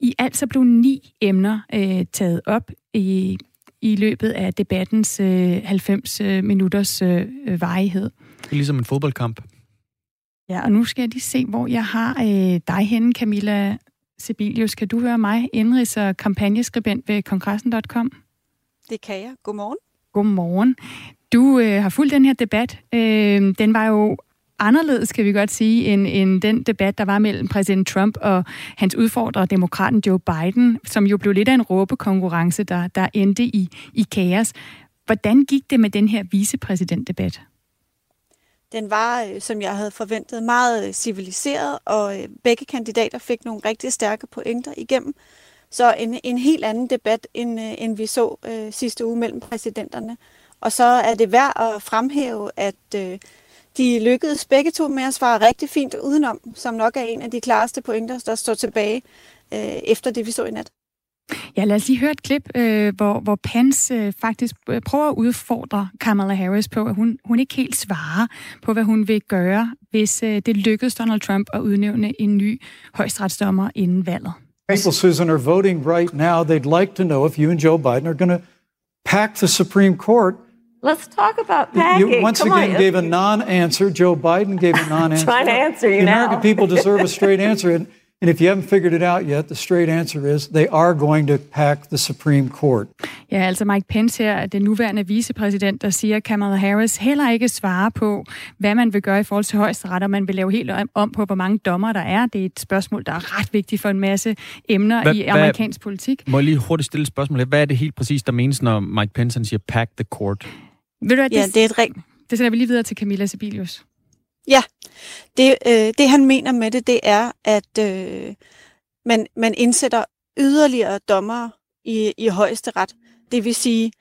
I alt så blev ni emner øh, taget op i, i løbet af debattens øh, 90 øh, minutters øh, varighed. Det er ligesom en fodboldkamp. Ja, og nu skal jeg lige se, hvor jeg har øh, dig henne, Camilla Sibilius. Kan du høre mig, indrigs- og kampagneskribent ved kongressen.com? Det kan jeg. Godmorgen. Godmorgen. Du øh, har fulgt den her debat. Øh, den var jo anderledes, kan vi godt sige, end, end den debat, der var mellem præsident Trump og hans udfordrer, demokraten Joe Biden, som jo blev lidt af en råbekonkurrence, der, der endte i, i kaos. Hvordan gik det med den her vicepræsidentdebat? Den var, øh, som jeg havde forventet, meget øh, civiliseret, og øh, begge kandidater fik nogle rigtig stærke pointer igennem. Så en, en helt anden debat, end, øh, end vi så øh, sidste uge mellem præsidenterne. Og så er det værd at fremhæve, at øh, de lykkedes begge to med at svare rigtig fint udenom, som nok er en af de klareste pointer, der står tilbage øh, efter det, vi så i nat. Ja, lad os lige høre et klip, øh, hvor, hvor Pence øh, faktisk øh, prøver at udfordre Kamala Harris på, at hun, hun ikke helt svarer på, hvad hun vil gøre, hvis øh, det lykkedes Donald Trump at udnævne en ny højstretsdommer inden valget. People, Susan, are voting right now. They'd like to know if you and Joe Biden are going to pack the Supreme Court Let's talk about packing. You once Come again on. gave a non-answer. Joe Biden gave a [laughs] non-answer. trying to answer you the now. American people [laughs] deserve a straight answer. And, and if you haven't figured it out yet, the straight answer is they are going to pack the Supreme Court. Ja, altså Mike Pence her, den nuværende vicepræsident, der siger, at Kamala Harris heller ikke svarer på, hvad man vil gøre i forhold til højesteret, og man vil lave helt om på, hvor mange dommer der er. Det er et spørgsmål, der er ret vigtigt for en masse emner Hvad- i amerikansk politik. Må jeg lige hurtigt stille et spørgsmål? Hvad er det helt præcis, der menes, når Mike Pence siger, pack the court? Ved du hvad, Ja, det er et rigt. Det sender vi lige videre til Camilla Sibelius. Ja, det, øh, det han mener med det, det er, at øh, man, man indsætter yderligere dommere i, i højeste ret. Det vil sige,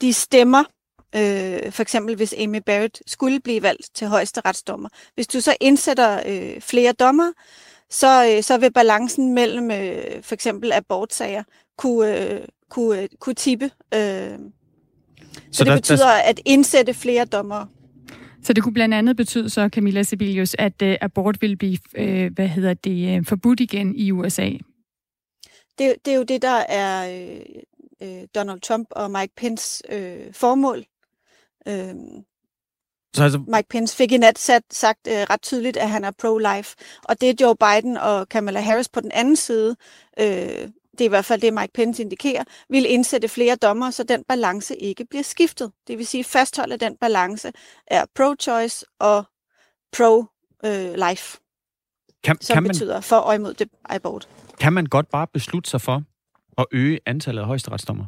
de stemmer, øh, for eksempel hvis Amy Barrett skulle blive valgt til højeste retsdommer. Hvis du så indsætter øh, flere dommer, så, øh, så vil balancen mellem øh, for eksempel abortsager kunne, øh, kunne, øh, kunne tippe. Øh. Så, så det der- betyder der- at indsætte flere dommere. Så det kunne blandt andet betyde så, Camilla Sibelius, at øh, abort vil blive, øh, hvad hedder det, øh, forbudt igen i USA. Det, det er jo det, der er øh, øh, Donald Trump og Mike Pence øh, formål. Øh, Så altså, Mike Pence fik i nat sat, sagt øh, ret tydeligt, at han er pro-life. Og det er Joe Biden og Kamala Harris på den anden side, øh, det er i hvert fald det, Mike Pence indikerer, vil indsætte flere dommer, så den balance ikke bliver skiftet. Det vil sige fastholde den balance er pro-choice og pro-life, kan, som kan, man, betyder for og imod det abort. kan man godt bare beslutte sig for at øge antallet af højesteretsdommer?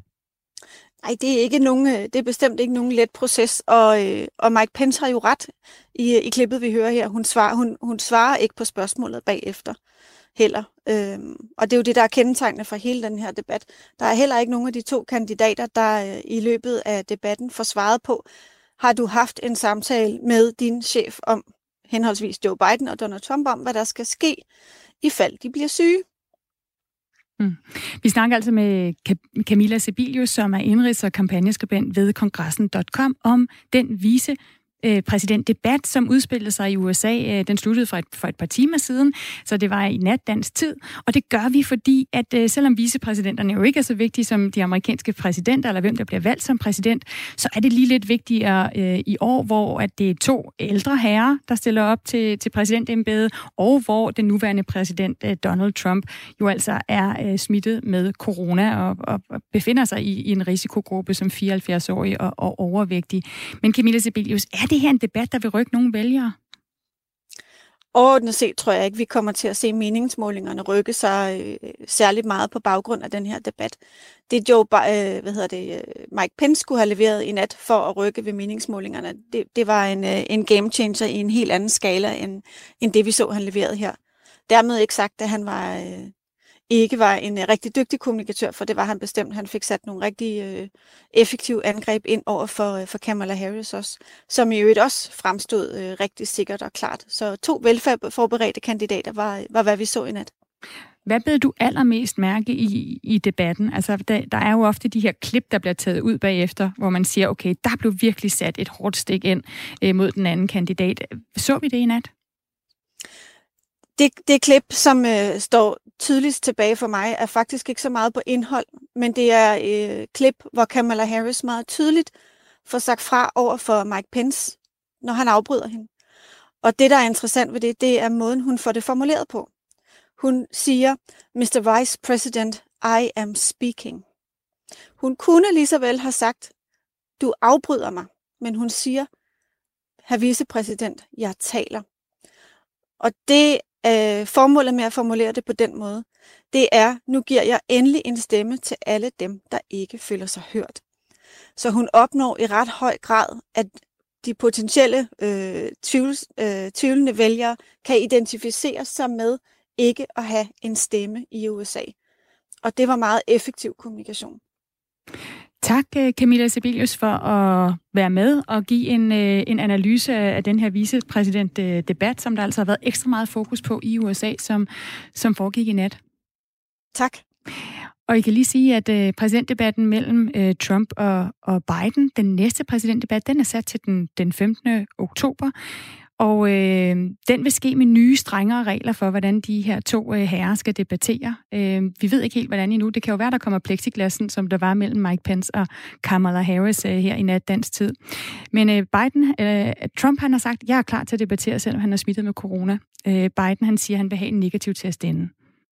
Nej, det er ikke nogen, øh, det er bestemt ikke nogen let proces, og, øh, og Mike Pence har jo ret i, i klippet, vi hører her. Hun svarer, hun, hun svarer ikke på spørgsmålet bagefter heller. Øhm, og det er jo det, der er kendetegnende for hele den her debat. Der er heller ikke nogen af de to kandidater, der øh, i løbet af debatten får svaret på, har du haft en samtale med din chef om henholdsvis Joe Biden og Donald Trump om, hvad der skal ske, i fald de bliver syge. Mm. Vi snakker altså med Camilla Sibelius, som er indrigs- og kampagneskribent ved kongressen.com, om den vise øh, præsidentdebat, som udspillede sig i USA. Øh, den sluttede for et, for et par timer siden, så det var i nat dansk tid. Og det gør vi, fordi at øh, selvom vicepræsidenterne jo ikke er så vigtige som de amerikanske præsidenter, eller hvem der bliver valgt som præsident, så er det lige lidt vigtigere øh, i år, hvor at det er to ældre herrer, der stiller op til, til præsidentembedet, og hvor den nuværende præsident øh, Donald Trump jo altså er øh, smittet med corona og, og, og befinder sig i, i en risikogruppe som 74-årig og, og overvægtig. Men Camilla Sibelius, er det her en debat, der vil rykke nogle vælgere? Overordnet set tror jeg ikke, vi kommer til at se meningsmålingerne rykke sig øh, særligt meget på baggrund af den her debat. Det Joe, øh, hvad hedder det, øh, Mike Pence skulle have leveret i nat for at rykke ved meningsmålingerne, det, det var en, øh, en game changer i en helt anden skala end, end det, vi så, han leverede her. Dermed ikke sagt, at han var, øh, ikke var en øh, rigtig dygtig kommunikatør, for det var han bestemt. Han fik sat nogle rigtig øh, effektive angreb ind over for, øh, for Kamala Harris også, som i øvrigt også fremstod øh, rigtig sikkert og klart. Så to velforberedte kandidater var, øh, var, hvad vi så i nat. Hvad bed du allermest mærke i, i debatten? Altså, der, der er jo ofte de her klip, der bliver taget ud bagefter, hvor man siger, okay, der blev virkelig sat et hårdt stik ind øh, mod den anden kandidat. Så vi det i nat? Det, det klip, som øh, står tydeligst tilbage for mig, er faktisk ikke så meget på indhold, men det er et øh, klip, hvor Kamala Harris meget tydeligt får sagt fra over for Mike Pence, når han afbryder hende. Og det, der er interessant ved det, det er måden, hun får det formuleret på. Hun siger, Mr. Vice President, I am speaking. Hun kunne lige så vel have sagt, du afbryder mig, men hun siger, herr vicepræsident, jeg taler. Og det øh, formålet med at formulere det på den måde, det er, nu giver jeg endelig en stemme til alle dem, der ikke føler sig hørt. Så hun opnår i ret høj grad, at de potentielle øh, tvivl, øh, tvivlende vælgere kan identificere sig med ikke at have en stemme i USA. Og det var meget effektiv kommunikation. Tak, øh, Camilla Sibelius, for at være med og give en, øh, en analyse af den her vicepræsident-debat, som der altså har været ekstra meget fokus på i USA, som, som foregik i nat. Tak. Og I kan lige sige, at øh, præsidentdebatten mellem øh, Trump og, og Biden, den næste præsidentdebat, den er sat til den, den 15. oktober. Og øh, den vil ske med nye, strengere regler for, hvordan de her to øh, herrer skal debattere. Øh, vi ved ikke helt, hvordan endnu. Det kan jo være, der kommer plexiglassen, som der var mellem Mike Pence og Kamala Harris øh, her i nat dansk tid. Men øh, Biden, øh, Trump han har sagt, jeg er klar til at debattere, selvom han er smittet med corona. Øh, Biden han siger, han vil have en negativ til at stemme.